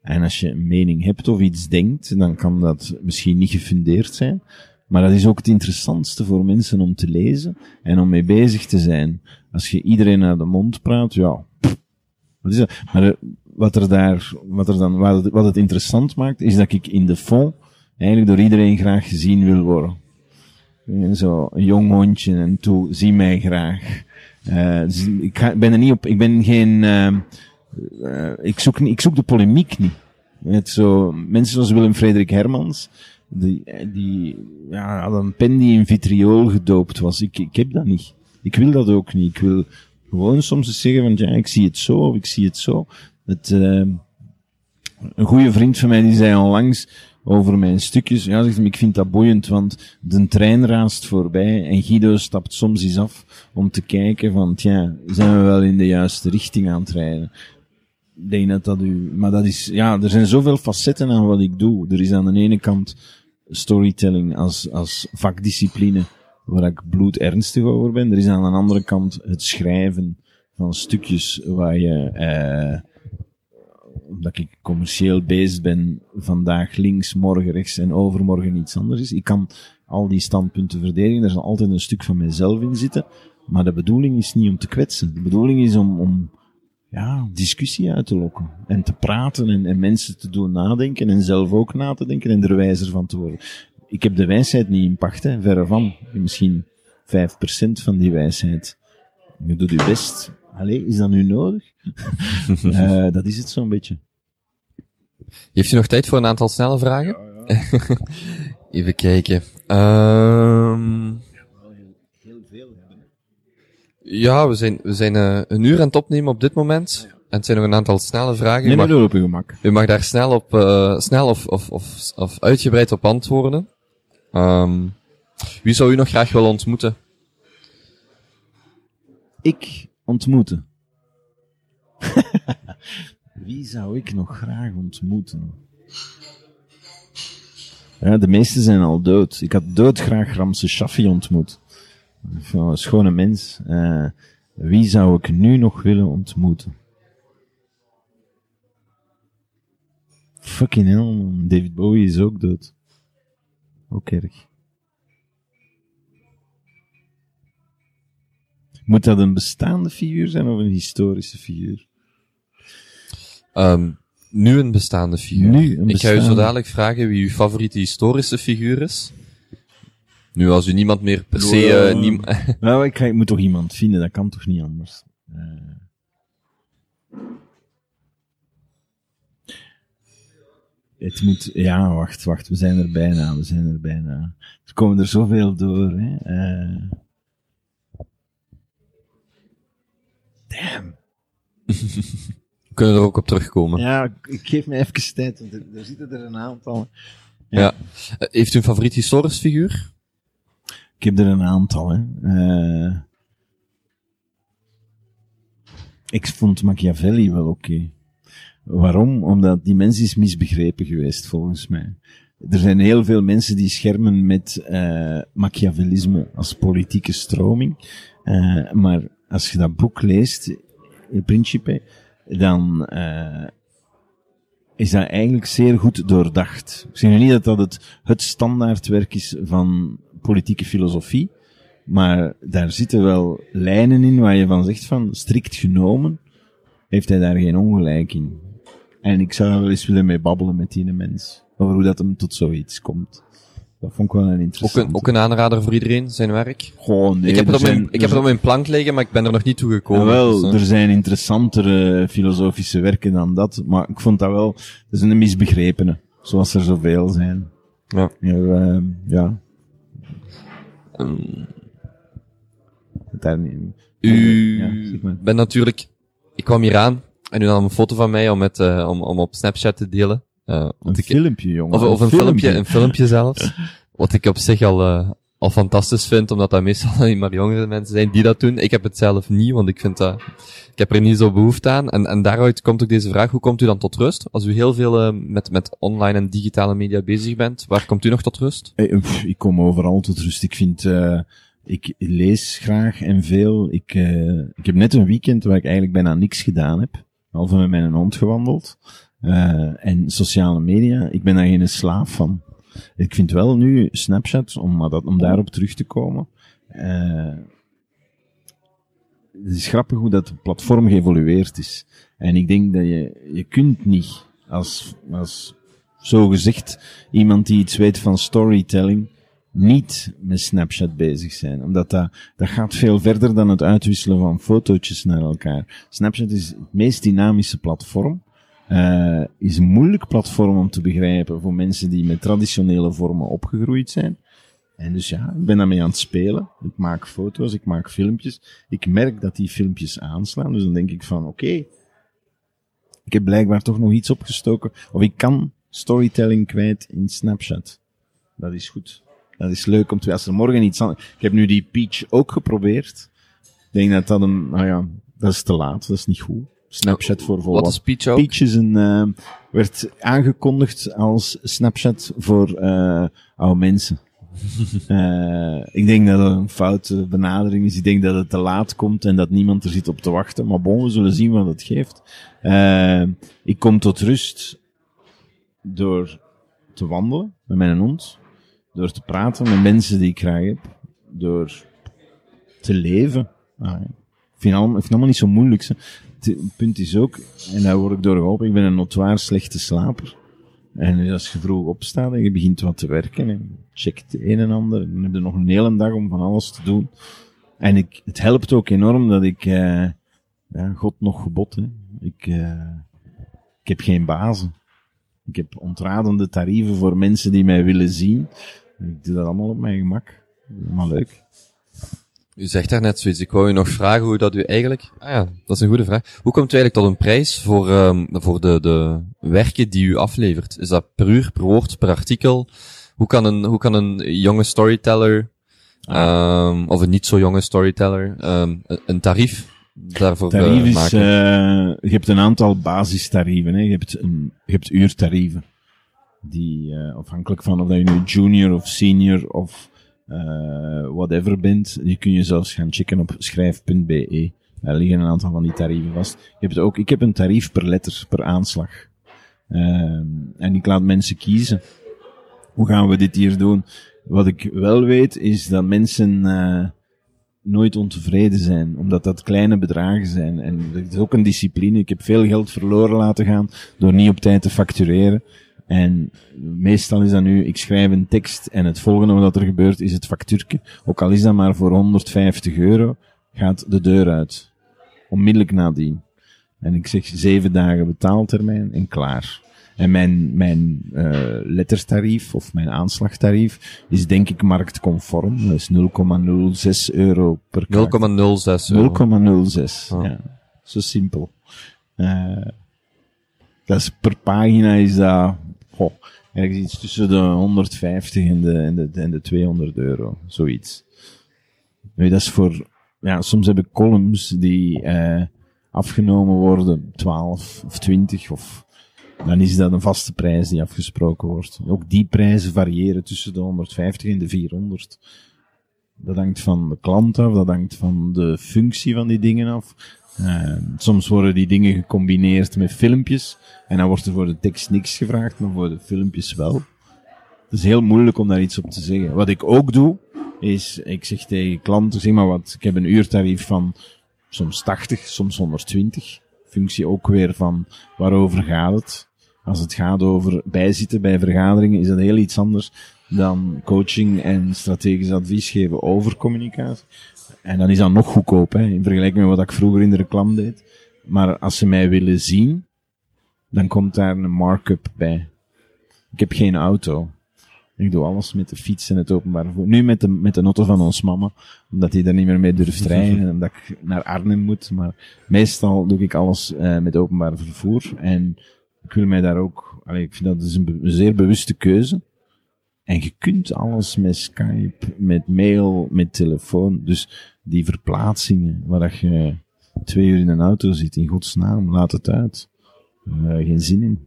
En als je een mening hebt of iets denkt, dan kan dat misschien niet gefundeerd zijn. Maar dat is ook het interessantste voor mensen om te lezen en om mee bezig te zijn. Als je iedereen naar de mond praat, ja, wat is dat? Maar eh, wat er daar, wat er dan, wat het, interessant maakt, is dat ik in de fond eigenlijk door iedereen graag gezien wil worden. En zo, een jong hondje en toe, zie mij graag. Dus ik ben er niet op, ik ben geen, ik zoek, ik zoek de polemiek niet. Met zo, mensen zoals Willem Frederik Hermans, Die, die ja, had een pen die in vitriool gedoopt was. Ik, ik heb dat niet. Ik wil dat ook niet. Ik wil gewoon soms eens zeggen van, ja, ik zie het zo, of ik zie het zo. Het, uh, een goede vriend van mij die zei onlangs over mijn stukjes, ja, ik vind dat boeiend, want de trein raast voorbij en Guido stapt soms eens af om te kijken van, tja, zijn we wel in de juiste richting aan het rijden? Denk dat dat u, maar dat is, ja, er zijn zoveel facetten aan wat ik doe. Er is aan de ene kant storytelling als, als vakdiscipline, waar ik bloedernstig over ben. Er is aan de andere kant het schrijven van stukjes waar je, eh, omdat ik commercieel bezig ben, vandaag links, morgen rechts en overmorgen iets anders is. Ik kan al die standpunten verdedigen, er zal altijd een stuk van mijzelf in zitten, maar de bedoeling is niet om te kwetsen. De bedoeling is om, om ja, discussie uit te lokken. En te praten en, en mensen te doen nadenken en zelf ook na te denken en er wijzer van te worden. Ik heb de wijsheid niet in pacht, hè, verre van. Misschien 5% van die wijsheid. Je doet je best. Allee, is dat nu nodig? uh, dat is het zo'n beetje. Heeft u nog tijd voor een aantal snelle vragen? Ja, ja. Even kijken. Um... Ja, we zijn, we zijn uh, een uur aan het opnemen op dit moment. En het zijn nog een aantal snelle vragen. Nee, maar op uw gemak. U mag daar snel op, uh, snel of, of, of, of uitgebreid op antwoorden. Um, wie zou u nog graag willen ontmoeten? Ik ontmoeten. wie zou ik nog graag ontmoeten? Ja, de meeste zijn al dood. Ik had doodgraag Ramse Shaffi ontmoet. Een schone mens. Uh, wie zou ik nu nog willen ontmoeten? Fucking hell, David Bowie is ook dood. Ook erg. Moet dat een bestaande figuur zijn of een historische figuur? Um, nu een bestaande figuur. Nu een Ik ga u zo dadelijk vragen wie uw favoriete historische figuur is. Nu, als u niemand meer per se... Uh, niem nou, ik, ga, ik moet toch iemand vinden, dat kan toch niet anders. Uh... Het moet, ja, wacht, wacht, we zijn er bijna, we zijn er bijna. Er komen er zoveel door, hè. Uh... Damn. we kunnen er ook op terugkomen. Ja, ik geef me even tijd, want er, er zitten er een aantal. Ja. ja. Heeft u een favoriet historisch figuur? Ik heb er een aantal, hè. Uh, ik vond Machiavelli wel oké. Waarom? Omdat die mens is misbegrepen geweest, volgens mij. Er zijn heel veel mensen die schermen met uh, Machiavellisme als politieke stroming. Uh, maar als je dat boek leest, in principe, dan is dat eigenlijk zeer goed doordacht. Ik zeg niet dat dat het, het standaardwerk is van politieke filosofie, maar daar zitten wel lijnen in waar je van zegt van, strikt genomen, heeft hij daar geen ongelijk in. En ik zou wel eens willen mee babbelen met die mens, over hoe dat hem tot zoiets komt. Dat vond ik wel een interessant. Ook een, ook een aanrader voor iedereen, zijn werk? Gewoon, nee. Ik heb, het op, zijn, mijn, ik heb het op mijn plank liggen, maar ik ben er nog niet toe gekomen. Wel, dus, er zijn interessantere filosofische werken dan dat, maar ik vond dat wel, dat is een misbegrepene, zoals er zoveel zijn. Ja. Ja, uh, ja. Um, Daar niet, u ja, zeg maar. bent natuurlijk... Ik kwam hier aan en u nam een foto van mij om, met, uh, om, om op Snapchat te delen. Uh, Een ik, filmpje, jongen. of, of een filmpje, een filmpje zelfs. Wat ik op zich al, uh, fantastisch vind, omdat dat meestal alleen maar jongere mensen zijn die dat doen. Ik heb het zelf niet, want ik vind dat, ik heb er niet zo behoefte aan. En, en daaruit komt ook deze vraag, hoe komt u dan tot rust? Als u heel veel uh, met, met online en digitale media bezig bent, waar komt u nog tot rust? Hey, pff, ik kom overal tot rust. Ik vind, uh, ik lees graag en veel. Ik, ik heb net een weekend waar ik eigenlijk bijna niks gedaan heb. Behalve met mijn hond gewandeld. En sociale media, ik ben daar geen slaaf van. Ik vind wel nu Snapchat, om, dat, om daarop terug te komen. Uh, het is grappig hoe dat platform geëvolueerd is. En ik denk dat je, je kunt niet als, als zogezegd iemand die iets weet van storytelling, niet met Snapchat bezig zijn. Omdat dat, dat gaat veel verder dan het uitwisselen van fotootjes naar elkaar. Snapchat is het meest dynamische platform. Eh, is een moeilijk platform om te begrijpen voor mensen die met traditionele vormen opgegroeid zijn. En dus ja, ik ben daarmee aan het spelen. Ik maak foto's, ik maak filmpjes. Ik merk dat die filmpjes aanslaan. Dus dan denk ik van, oké, ik heb blijkbaar toch nog iets opgestoken. Of ik kan storytelling kwijt in Snapchat. Dat is goed. Dat is leuk om te als er morgen iets anders... Ik heb nu die Peach ook geprobeerd. Ik denk dat dat een, nou ja, dat is te laat. Dat is niet goed. Snapchat voor Wat volwassenen. is Peach ook? Peach is een, eh, werd aangekondigd als Snapchat voor eh oude mensen. Eh, ik denk dat het een foute benadering is. Ik denk dat het te laat komt en dat niemand er zit op te wachten. Maar bon, we zullen zien wat het geeft. Eh, ik kom tot rust door te wandelen met mijn hond. Door te praten met mensen die ik graag heb. Door te leven. Ah, ja. ik, vind allemaal, ik vind het allemaal niet zo moeilijk. hè. Het punt is ook, en daar word ik door geholpen, ik ben een notoir slechte slaper. En als je vroeg opstaat en je begint wat te werken en checkt het een en ander, dan heb je nog een hele dag om van alles te doen. En ik, het helpt ook enorm dat ik, eh, ja, God nog gebod, hè. Ik, eh, ik heb geen bazen. Ik heb ontradende tarieven voor mensen die mij willen zien. Ik doe dat allemaal op mijn gemak. Maar leuk. U zegt daar net zoiets. Ik wou u nog vragen hoe dat u eigenlijk... Ah ja, dat is een goede vraag. Hoe komt u eigenlijk tot een prijs voor, ehm, voor de, de werken die u aflevert? Is dat per uur, per woord, per artikel? Hoe kan een, hoe kan een jonge storyteller, ehm, of een niet zo jonge storyteller, ehm, een, tarief daarvoor eh, Tarief is, maken? eh, je hebt een aantal basistarieven. Hè. Je, hebt een, je hebt uurtarieven. Die, eh, afhankelijk van of dat je nu junior of senior of eh, whatever bent, die kun je zelfs gaan checken op schrijf.be. Daar liggen een aantal van die tarieven vast. Je hebt ook, ik heb een tarief per letter, per aanslag. Ehm, en ik laat mensen kiezen. Hoe gaan we dit hier doen? Wat ik wel weet, is dat mensen eh, nooit ontevreden zijn, omdat dat kleine bedragen zijn. En het is ook een discipline. Ik heb veel geld verloren laten gaan door niet op tijd te factureren. En meestal is dat nu, ik schrijf een tekst en het volgende wat er gebeurt is het factuurtje. Ook al is dat maar voor 150 euro, gaat de deur uit. Onmiddellijk nadien. En ik zeg zeven dagen betaaltermijn en klaar. En mijn, mijn eh lettertarief of mijn aanslagtarief is denk ik marktconform. Dat is 0,06 euro per kaart. 0,06 euro. 0,06. Ah. Ja, zo simpel. Eh dat is per pagina is dat, goh, ergens iets tussen de 150 en de, en de, en de 200 euro. Zoiets. Dat is voor, ja, soms heb ik columns die eh afgenomen worden, 12 of 20 of dan is dat een vaste prijs die afgesproken wordt. Ook die prijzen variëren tussen de 150 en de 400. Dat hangt van de klant af, dat hangt van de functie van die dingen af. Eh, soms worden die dingen gecombineerd met filmpjes. En dan wordt er voor de tekst niks gevraagd, maar voor de filmpjes wel. Het is heel moeilijk om daar iets op te zeggen. Wat ik ook doe, is, ik zeg tegen klanten, zeg maar wat, ik heb een uurtarief van soms 80, soms 120. Functie ook weer van waarover gaat het. Als het gaat over bijzitten bij vergaderingen, is dat heel iets anders dan coaching en strategisch advies geven over communicatie. En dan is dat nog goedkoop, hè, in vergelijking met wat ik vroeger in de reclame deed. Maar als ze mij willen zien, dan komt daar een markup bij. Ik heb geen auto. Ik doe alles met de fiets en het openbaar vervoer. Nu met de, met de auto van ons mama, omdat hij daar niet meer mee durft rijden en omdat ik naar Arnhem moet. Maar meestal doe ik alles eh, met openbaar vervoer. En ik wil mij daar ook, allee, ik vind dat is be- een zeer bewuste keuze. En je kunt alles met Skype, met mail, met telefoon. Dus die verplaatsingen, waar dat je twee uur in een auto zit, in godsnaam, laat het uit. Eh, geen zin in.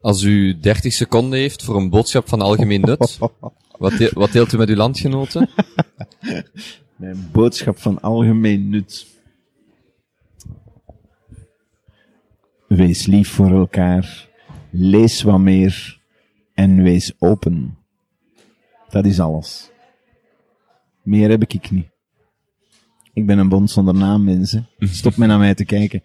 Als u 30 seconden heeft voor een boodschap van algemeen nut, wat, wat deelt u met uw landgenoten? Mijn boodschap van algemeen nut. Wees lief voor elkaar. Lees wat meer. En wees open. Dat is alles. Meer heb ik niet. Ik ben een bond zonder naam, mensen. Stop met naar mij te kijken.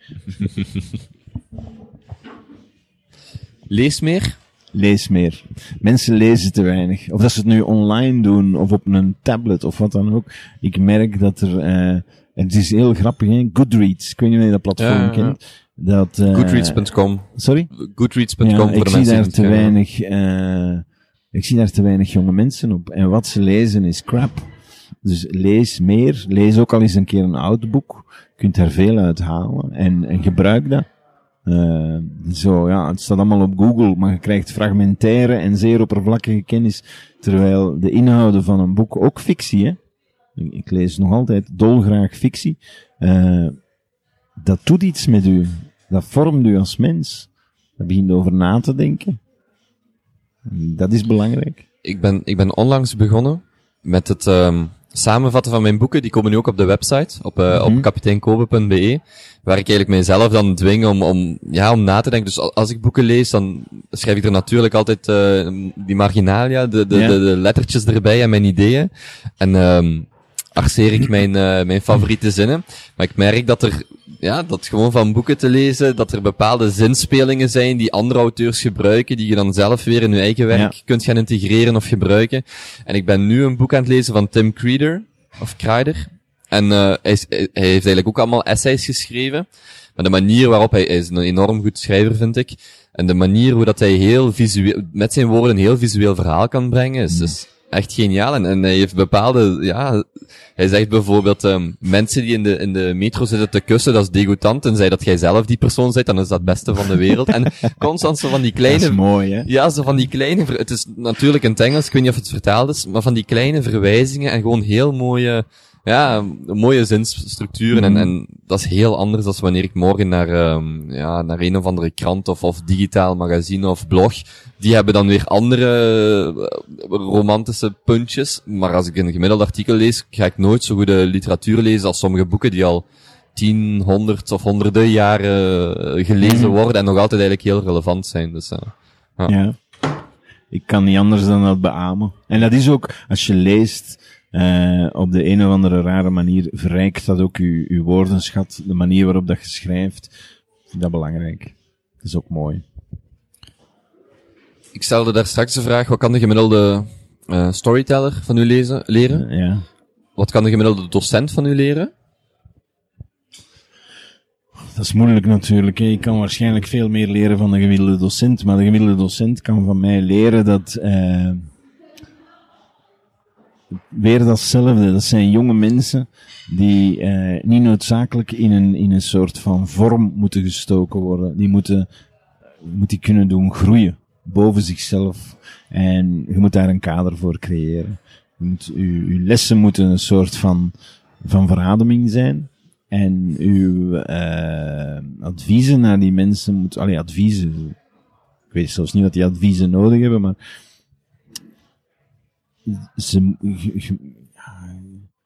Lees meer. Lees meer. Mensen lezen te weinig. Of dat ze het nu online doen, of op een tablet, of wat dan ook. Ik merk dat er, eh, het is heel grappig, hè? Goodreads. Ik weet niet of je dat platform Ja, ja, ja. kent. Dat, eh, Goodreads.com. Sorry? Goodreads.com Ja, voor ik de zie mensen daar die te weinig, eh, ik zie daar te weinig jonge mensen op. En wat ze lezen is crap. Dus lees meer. Lees ook al eens een keer een oud boek. Je kunt er veel uit halen. En, en gebruik dat. Eh, zo, ja, het staat allemaal op Google, maar je krijgt fragmentaire en zeer oppervlakkige kennis. Terwijl de inhouden van een boek, ook fictie, hè. Ik, ik lees nog altijd dolgraag fictie. Dat doet iets met u. Dat vormt u als mens. Daar begint over na te denken. Dat is belangrijk. Ik ben, ik ben onlangs begonnen met het ehm, samenvatten van mijn boeken. Die komen nu ook op de website, op, Mhm. op kapiteinkobe.be. Waar ik eigenlijk mijzelf dan dwing om, om, ja, om na te denken. Dus al- als ik boeken lees, dan schrijf ik er natuurlijk altijd eh, die marginalia, de, de, Ja. de, de lettertjes erbij en mijn ideeën. En ehm arceer ik mijn, eh, mijn favoriete zinnen. Maar ik merk dat er, ja, dat gewoon van boeken te lezen, dat er bepaalde zinspelingen zijn die andere auteurs gebruiken, die je dan zelf weer in je eigen werk Ja. kunt gaan integreren of gebruiken. En ik ben nu een boek aan het lezen van Tim Creeder, of Kreider. En eh, hij, is- hij heeft eigenlijk ook allemaal essays geschreven. Maar de manier waarop hij, hij is een enorm goed schrijver, vind ik. En de manier hoe dat hij heel visueel, met zijn woorden een heel visueel verhaal kan brengen, is, is echt geniaal. En, en hij heeft bepaalde, ja, hij zegt bijvoorbeeld, ehm, mensen die in de, in de metro zitten te kussen, dat is degoutant. Tenzij dat jij zelf die persoon bent, dan is dat het beste van de wereld. En constant zo van die Dat is kleine mooi, hè? ja, zo van die kleine, het is natuurlijk in het Engels, ik weet niet of het vertaald is, maar van die kleine verwijzingen en gewoon heel mooie, ja, mooie zinsstructuren en, en dat is heel anders dan wanneer ik morgen naar, ehm, ja, naar een of andere krant of, of digitaal magazine of blog, die hebben dan weer andere eh, romantische puntjes, maar als ik een gemiddeld artikel lees, ga ik nooit zo goede literatuur lezen als sommige boeken die al tien, honderd of honderden jaren eh, gelezen Mhm. worden en nog altijd eigenlijk heel relevant zijn, dus eh. Ja. Ja. Ik kan niet anders dan dat beamen. En dat is ook, als je leest, eh, op de een of andere rare manier, verrijkt dat ook uw, uw woordenschat, de manier waarop dat je schrijft. Ik vind dat belangrijk. Dat is ook mooi. Ik stelde daar straks de vraag, wat kan de gemiddelde eh, storyteller van u lezen, leren? Ja. Wat kan de gemiddelde docent van u leren? Dat is moeilijk natuurlijk. Hè. Ik kan waarschijnlijk veel meer leren van de gemiddelde docent, maar de gemiddelde docent kan van mij leren dat, eh, weer datzelfde. Dat zijn jonge mensen die eh, niet noodzakelijk in een, in een soort van vorm moeten gestoken worden. Die moeten, moet die kunnen doen groeien boven zichzelf. En je moet daar een kader voor creëren. Je uw, lessen moeten een soort van, van verademing zijn. En uw eh, adviezen naar die mensen moet, allee, adviezen. Ik weet zelfs niet wat die adviezen nodig hebben, maar je, je-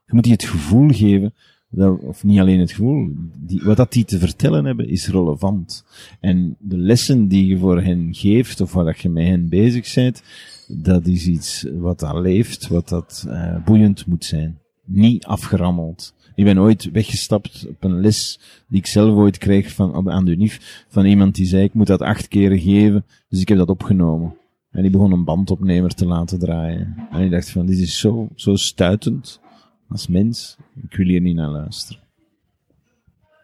je moet die het gevoel geven, dat, of niet alleen het gevoel, die, wat dat die te vertellen hebben is relevant. En de lessen die je voor hen geeft, of waar dat je met hen bezig bent, dat is iets wat dat leeft, wat dat eh, boeiend moet zijn. Niet afgerammeld. Ik ben ooit weggestapt op een les die ik zelf ooit kreeg van, aan de UNIF, van iemand die zei, ik moet dat acht keren geven, dus ik heb dat opgenomen. En die begon een bandopnemer te laten draaien. En ik dacht van, dit is zo, zo stuitend als mens. Ik wil hier niet naar luisteren.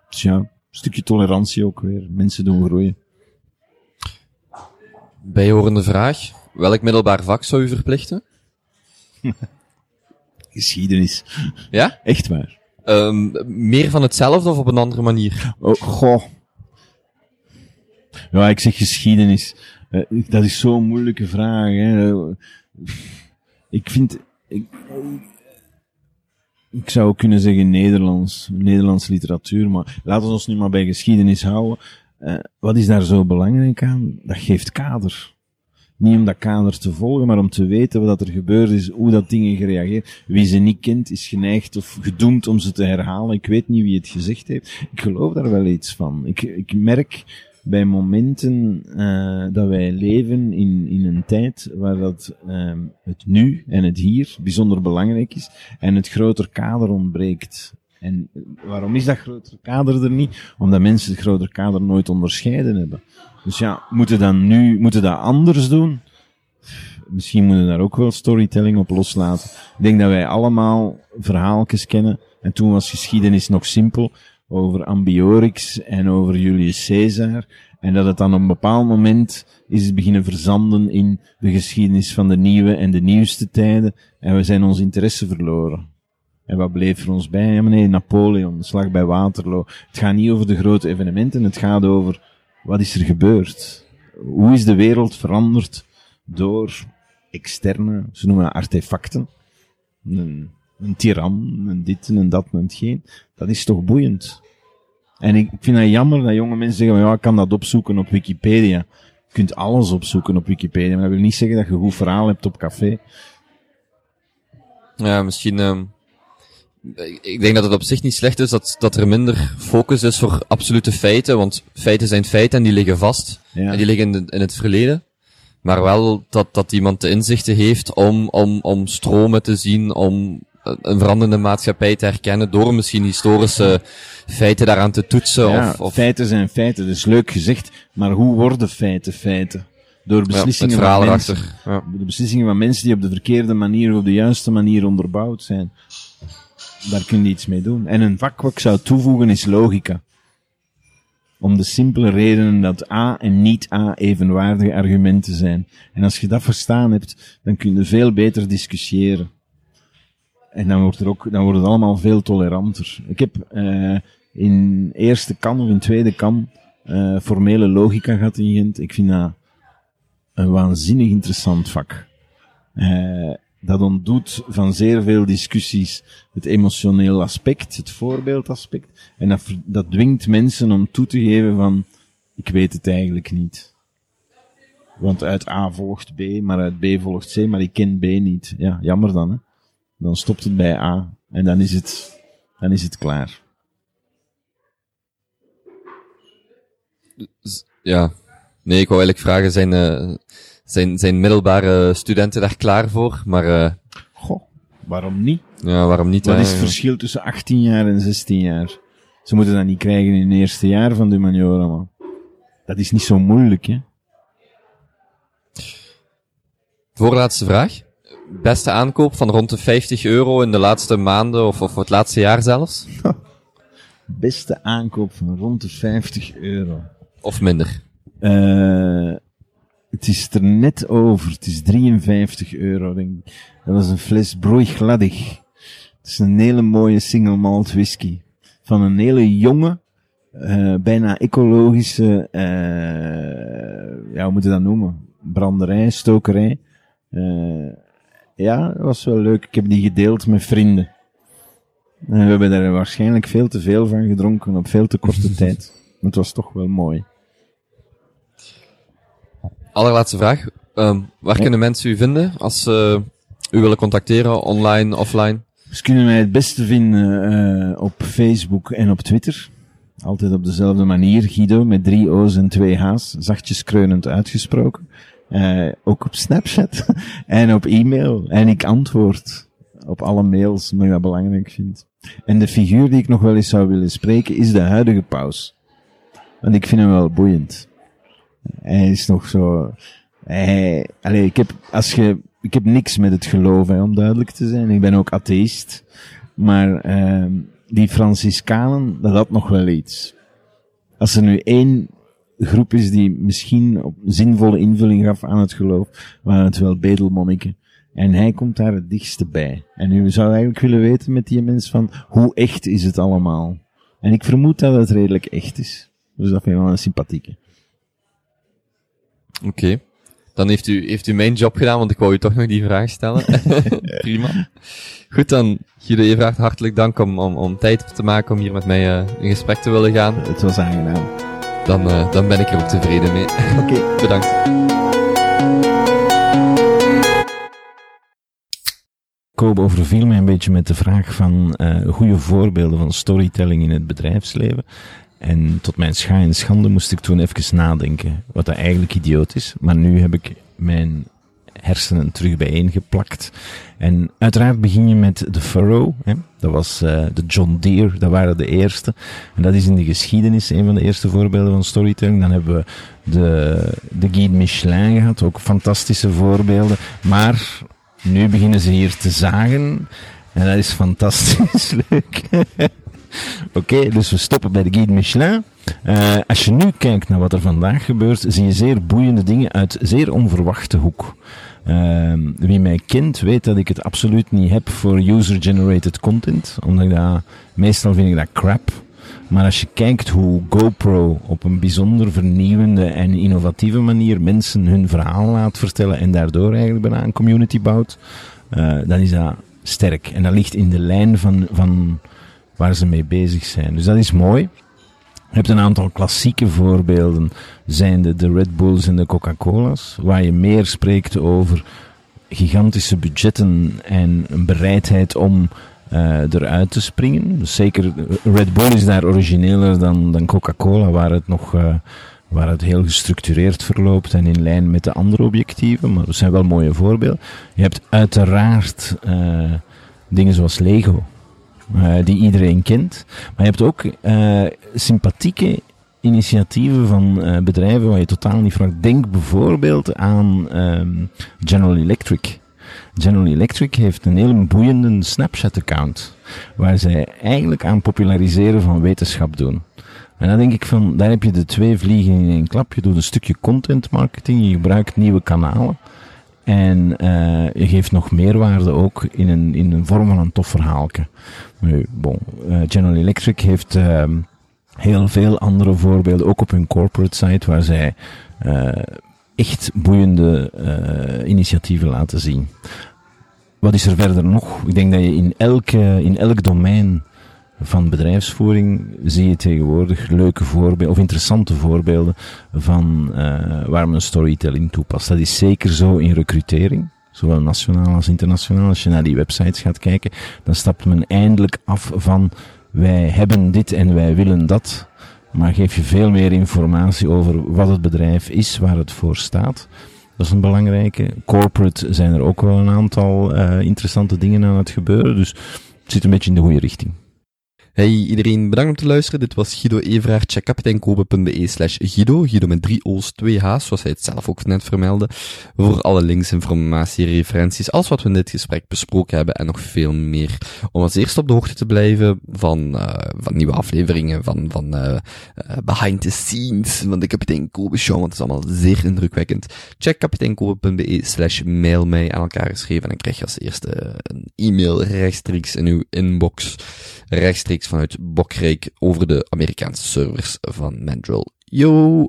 Dus ja, een stukje tolerantie ook weer. Mensen doen groeien. Bijhorende vraag. Welk middelbaar vak zou u verplichten? Geschiedenis. Ja? Echt waar. Ehm, meer van hetzelfde of op een andere manier? Oh, goh. Ja, ik zeg geschiedenis. Eh, dat is zo'n moeilijke vraag. Hè. Ik vind... Ik, ik zou kunnen zeggen Nederlands. Nederlands literatuur. Maar laten we ons nu maar bij geschiedenis houden. Eh, wat is daar zo belangrijk aan? Dat geeft kader. Niet om dat kader te volgen, maar om te weten wat er gebeurd is, hoe dat dingen gereageerd. Wie ze niet kent, is geneigd of gedoemd om ze te herhalen. Ik weet niet wie het gezegd heeft. Ik geloof daar wel iets van. Ik, ik merk bij momenten eh, dat wij leven in, in een tijd waar dat, ehm, het nu en het hier bijzonder belangrijk is en het groter kader ontbreekt. En waarom is dat grotere kader er niet? Omdat mensen het grotere kader nooit onderscheiden hebben. Dus ja, moeten dan nu, moeten dat anders doen? Misschien moeten we daar ook wel storytelling op loslaten. Ik denk dat wij allemaal verhaaltjes kennen. En toen was geschiedenis nog simpel. Over Ambiorix en over Julius Caesar. En dat het dan op een bepaald moment is beginnen verzanden in de geschiedenis van de nieuwe en de nieuwste tijden. En we zijn ons interesse verloren. En wat bleef er ons bij? Ja, meneer, Napoleon, de slag bij Waterloo. Het gaat niet over de grote evenementen, het gaat over wat is er gebeurd? Hoe is de wereld veranderd door externe, ze noemen dat artefacten? Een tiran, een dit en een dat en hetgeen. Dat is toch boeiend? En ik vind het jammer dat jonge mensen zeggen, ja, ik kan dat opzoeken op Wikipedia. Je kunt alles opzoeken op Wikipedia, maar dat wil niet zeggen dat je een goed verhaal hebt op café. Ja, misschien, ehm ik denk dat het op zich niet slecht is dat, dat er minder focus is voor absolute feiten, want feiten zijn feiten en die liggen vast. Ja. En die liggen in, de- in het verleden. Maar wel dat, dat iemand de inzichten heeft om, om, om stromen te zien, om een veranderende maatschappij te herkennen door misschien historische feiten daaraan te toetsen. Ja, of, of feiten zijn feiten, dat is leuk gezegd, maar hoe worden feiten feiten? Door ja, beslissingen verhaal van mensen. Ja. De beslissingen van mensen die op de verkeerde manier of op de juiste manier onderbouwd zijn. Daar kun je iets mee doen. En een vak wat ik zou toevoegen is logica. Om de simpele redenen dat A en niet A evenwaardige argumenten zijn. En als je dat verstaan hebt, dan kun je veel beter discussiëren. En dan wordt, er ook, dan wordt het allemaal veel toleranter. Ik heb eh, in eerste kan of in tweede kan eh, formele logica gehad in Gent. Ik vind dat een waanzinnig interessant vak. Eh, dat ontdoet van zeer veel discussies het emotioneel aspect, het voorbeeldaspect. En dat, dat dwingt mensen om toe te geven van, ik weet het eigenlijk niet. Want uit A volgt B, maar uit B volgt C, maar ik ken B niet. Ja, jammer dan, hè. Dan stopt het bij A. En dan is het, dan is het klaar. Ja. Nee, ik wou eigenlijk vragen, zijn, eh, zijn, zijn middelbare studenten daar klaar voor? Maar eh, Goh, waarom niet? ja, waarom niet? Wat hè? is het verschil tussen 18 jaar en 16 jaar? Ze moeten dat niet krijgen in het eerste jaar van de humaniora, man. Dat is niet zo moeilijk, hè. Voorlaatste vraag. Beste aankoop van rond de 50 euro in de laatste maanden of, of het laatste jaar zelfs? Beste aankoop van rond de 50 euro. Of minder? Eh, het is er net over. Het is 53 euro, denk ik. Dat was een fles Broeigladdig. Het is een hele mooie single malt whisky. Van een hele jonge, eh, bijna ecologische, eh, ja, hoe moet je dat noemen? Branderij, stokerij. Eh, ja, dat was wel leuk. Ik heb die gedeeld met vrienden. En we hebben daar waarschijnlijk veel te veel van gedronken op veel te korte tijd. Maar het was toch wel mooi. Allerlaatste vraag. Ehm, waar Ja. kunnen mensen u vinden als ze u willen contacteren, online, offline? Ze kunnen mij het beste vinden eh, op Facebook en op Twitter. Altijd op dezelfde manier. Guido met drie O's en twee H's. Zachtjes kreunend uitgesproken. Eh, ook op Snapchat en op e-mail. En ik antwoord op alle mails, ik dat belangrijk vind. En de figuur die ik nog wel eens zou willen spreken is de huidige paus. Want ik vind hem wel boeiend. Hij is nog zo... Hij, allee, ik heb, als je, ik heb niks met het geloof, om duidelijk te zijn. Ik ben ook atheïst. Maar ehm die Franciscanen, dat had nog wel iets. Als er nu één groep is die misschien op zinvolle invulling gaf aan het geloof, waren het wel bedelmonniken. En hij komt daar het dichtste bij. En u zou eigenlijk willen weten met die mens van, hoe echt is het allemaal? En ik vermoed dat het redelijk echt is. Dus dat vind ik wel een sympathieke. Oké. Dan heeft u, heeft u mijn job gedaan, want ik wou u toch nog die vraag stellen. Prima. Goed, dan Guido Everaert, hartelijk dank om, om, om tijd te maken om hier met mij eh, in gesprek te willen gaan. Het was aangenaam. Dan, eh, dan ben ik er ook tevreden mee. Oké. Bedankt. Koop overviel mij een beetje met de vraag van eh goede voorbeelden van storytelling in het bedrijfsleven. En tot mijn scha en schande moest ik toen even nadenken, wat dat eigenlijk idioot is. Maar nu heb ik mijn hersenen terug bijeengeplakt. En uiteraard begin je met de Furrow. Hè? Dat was eh, de John Deere, dat waren de eerste. En dat is in de geschiedenis een van de eerste voorbeelden van storytelling. Dan hebben we de, de Guide Michelin gehad, ook fantastische voorbeelden. Maar nu beginnen ze hier te zagen. En dat is fantastisch leuk. Oké, dus we stoppen bij de Guide Michelin. Uh, als je nu kijkt naar wat er vandaag gebeurt, zie je zeer boeiende dingen uit zeer onverwachte hoek. Uh, wie mij kent, weet dat ik het absoluut niet heb voor user-generated content. Omdat dat, meestal vind ik dat crap. Maar als je kijkt hoe GoPro op een bijzonder vernieuwende en innovatieve manier mensen hun verhaal laat vertellen en daardoor eigenlijk bijna een community bouwt, uh, dan is dat sterk. En dat ligt in de lijn van, van waar ze mee bezig zijn. Dus dat is mooi. Je hebt een aantal klassieke voorbeelden, zijn de, de Red Bulls en de Coca-Cola's, waar je meer spreekt over gigantische budgetten en een bereidheid om uh, eruit te springen. Dus zeker Red Bull is daar origineler dan, dan Coca-Cola, waar het nog uh, waar het heel gestructureerd verloopt en in lijn met de andere objectieven. Maar dat zijn wel mooie voorbeelden. Je hebt uiteraard dingen zoals Lego. Uh, die iedereen kent. Maar je hebt ook uh, sympathieke initiatieven van uh, bedrijven waar je totaal niet vraagt. Denk bijvoorbeeld aan um, General Electric. General Electric heeft een heel boeiende Snapchat-account, waar zij eigenlijk aan populariseren van wetenschap doen. En dan denk ik van, daar heb je de twee vliegen in één klap. Je doet een stukje content marketing, je gebruikt nieuwe kanalen. En je geeft nog meerwaarde ook in een, in een vorm van een tof verhaaltje. Nu, bon, uh, General Electric heeft uh, heel veel andere voorbeelden, ook op hun corporate site, waar zij uh, echt boeiende initiatieven laten zien. Wat is er verder nog? Ik denk dat je in, elke, in elk domein van bedrijfsvoering zie je tegenwoordig leuke voorbeelden of interessante voorbeelden van waar men storytelling toepast. Dat is zeker zo in recrutering, zowel nationaal als internationaal. Als je naar die websites gaat kijken, dan stapt men eindelijk af van wij hebben dit en wij willen dat. Maar geef je veel meer informatie over wat het bedrijf is, waar het voor staat. Dat is een belangrijke. Corporate zijn er ook wel een aantal uh, interessante dingen aan het gebeuren. Dus het zit een beetje in de goede richting. Hey iedereen, bedankt om te luisteren. Dit was Guido Everaert. Check kapiteinkopen.be slash Guido. Guido met drie O's, twee H's, zoals hij het zelf ook net vermeldde. Voor alle links, informatie, referenties, alles wat we in dit gesprek besproken hebben en nog veel meer. Om als eerste op de hoogte te blijven van, van nieuwe afleveringen, van, van uh, uh, behind the scenes van de Kapitein Kobe Show, want het is allemaal zeer indrukwekkend. Check kapiteinkopen.be slash mail mij aan elkaar geschreven en dan krijg je als eerste een e-mail rechtstreeks in uw inbox rechtstreeks vanuit Bokreek over de Amerikaanse servers van Mandrill. Yo!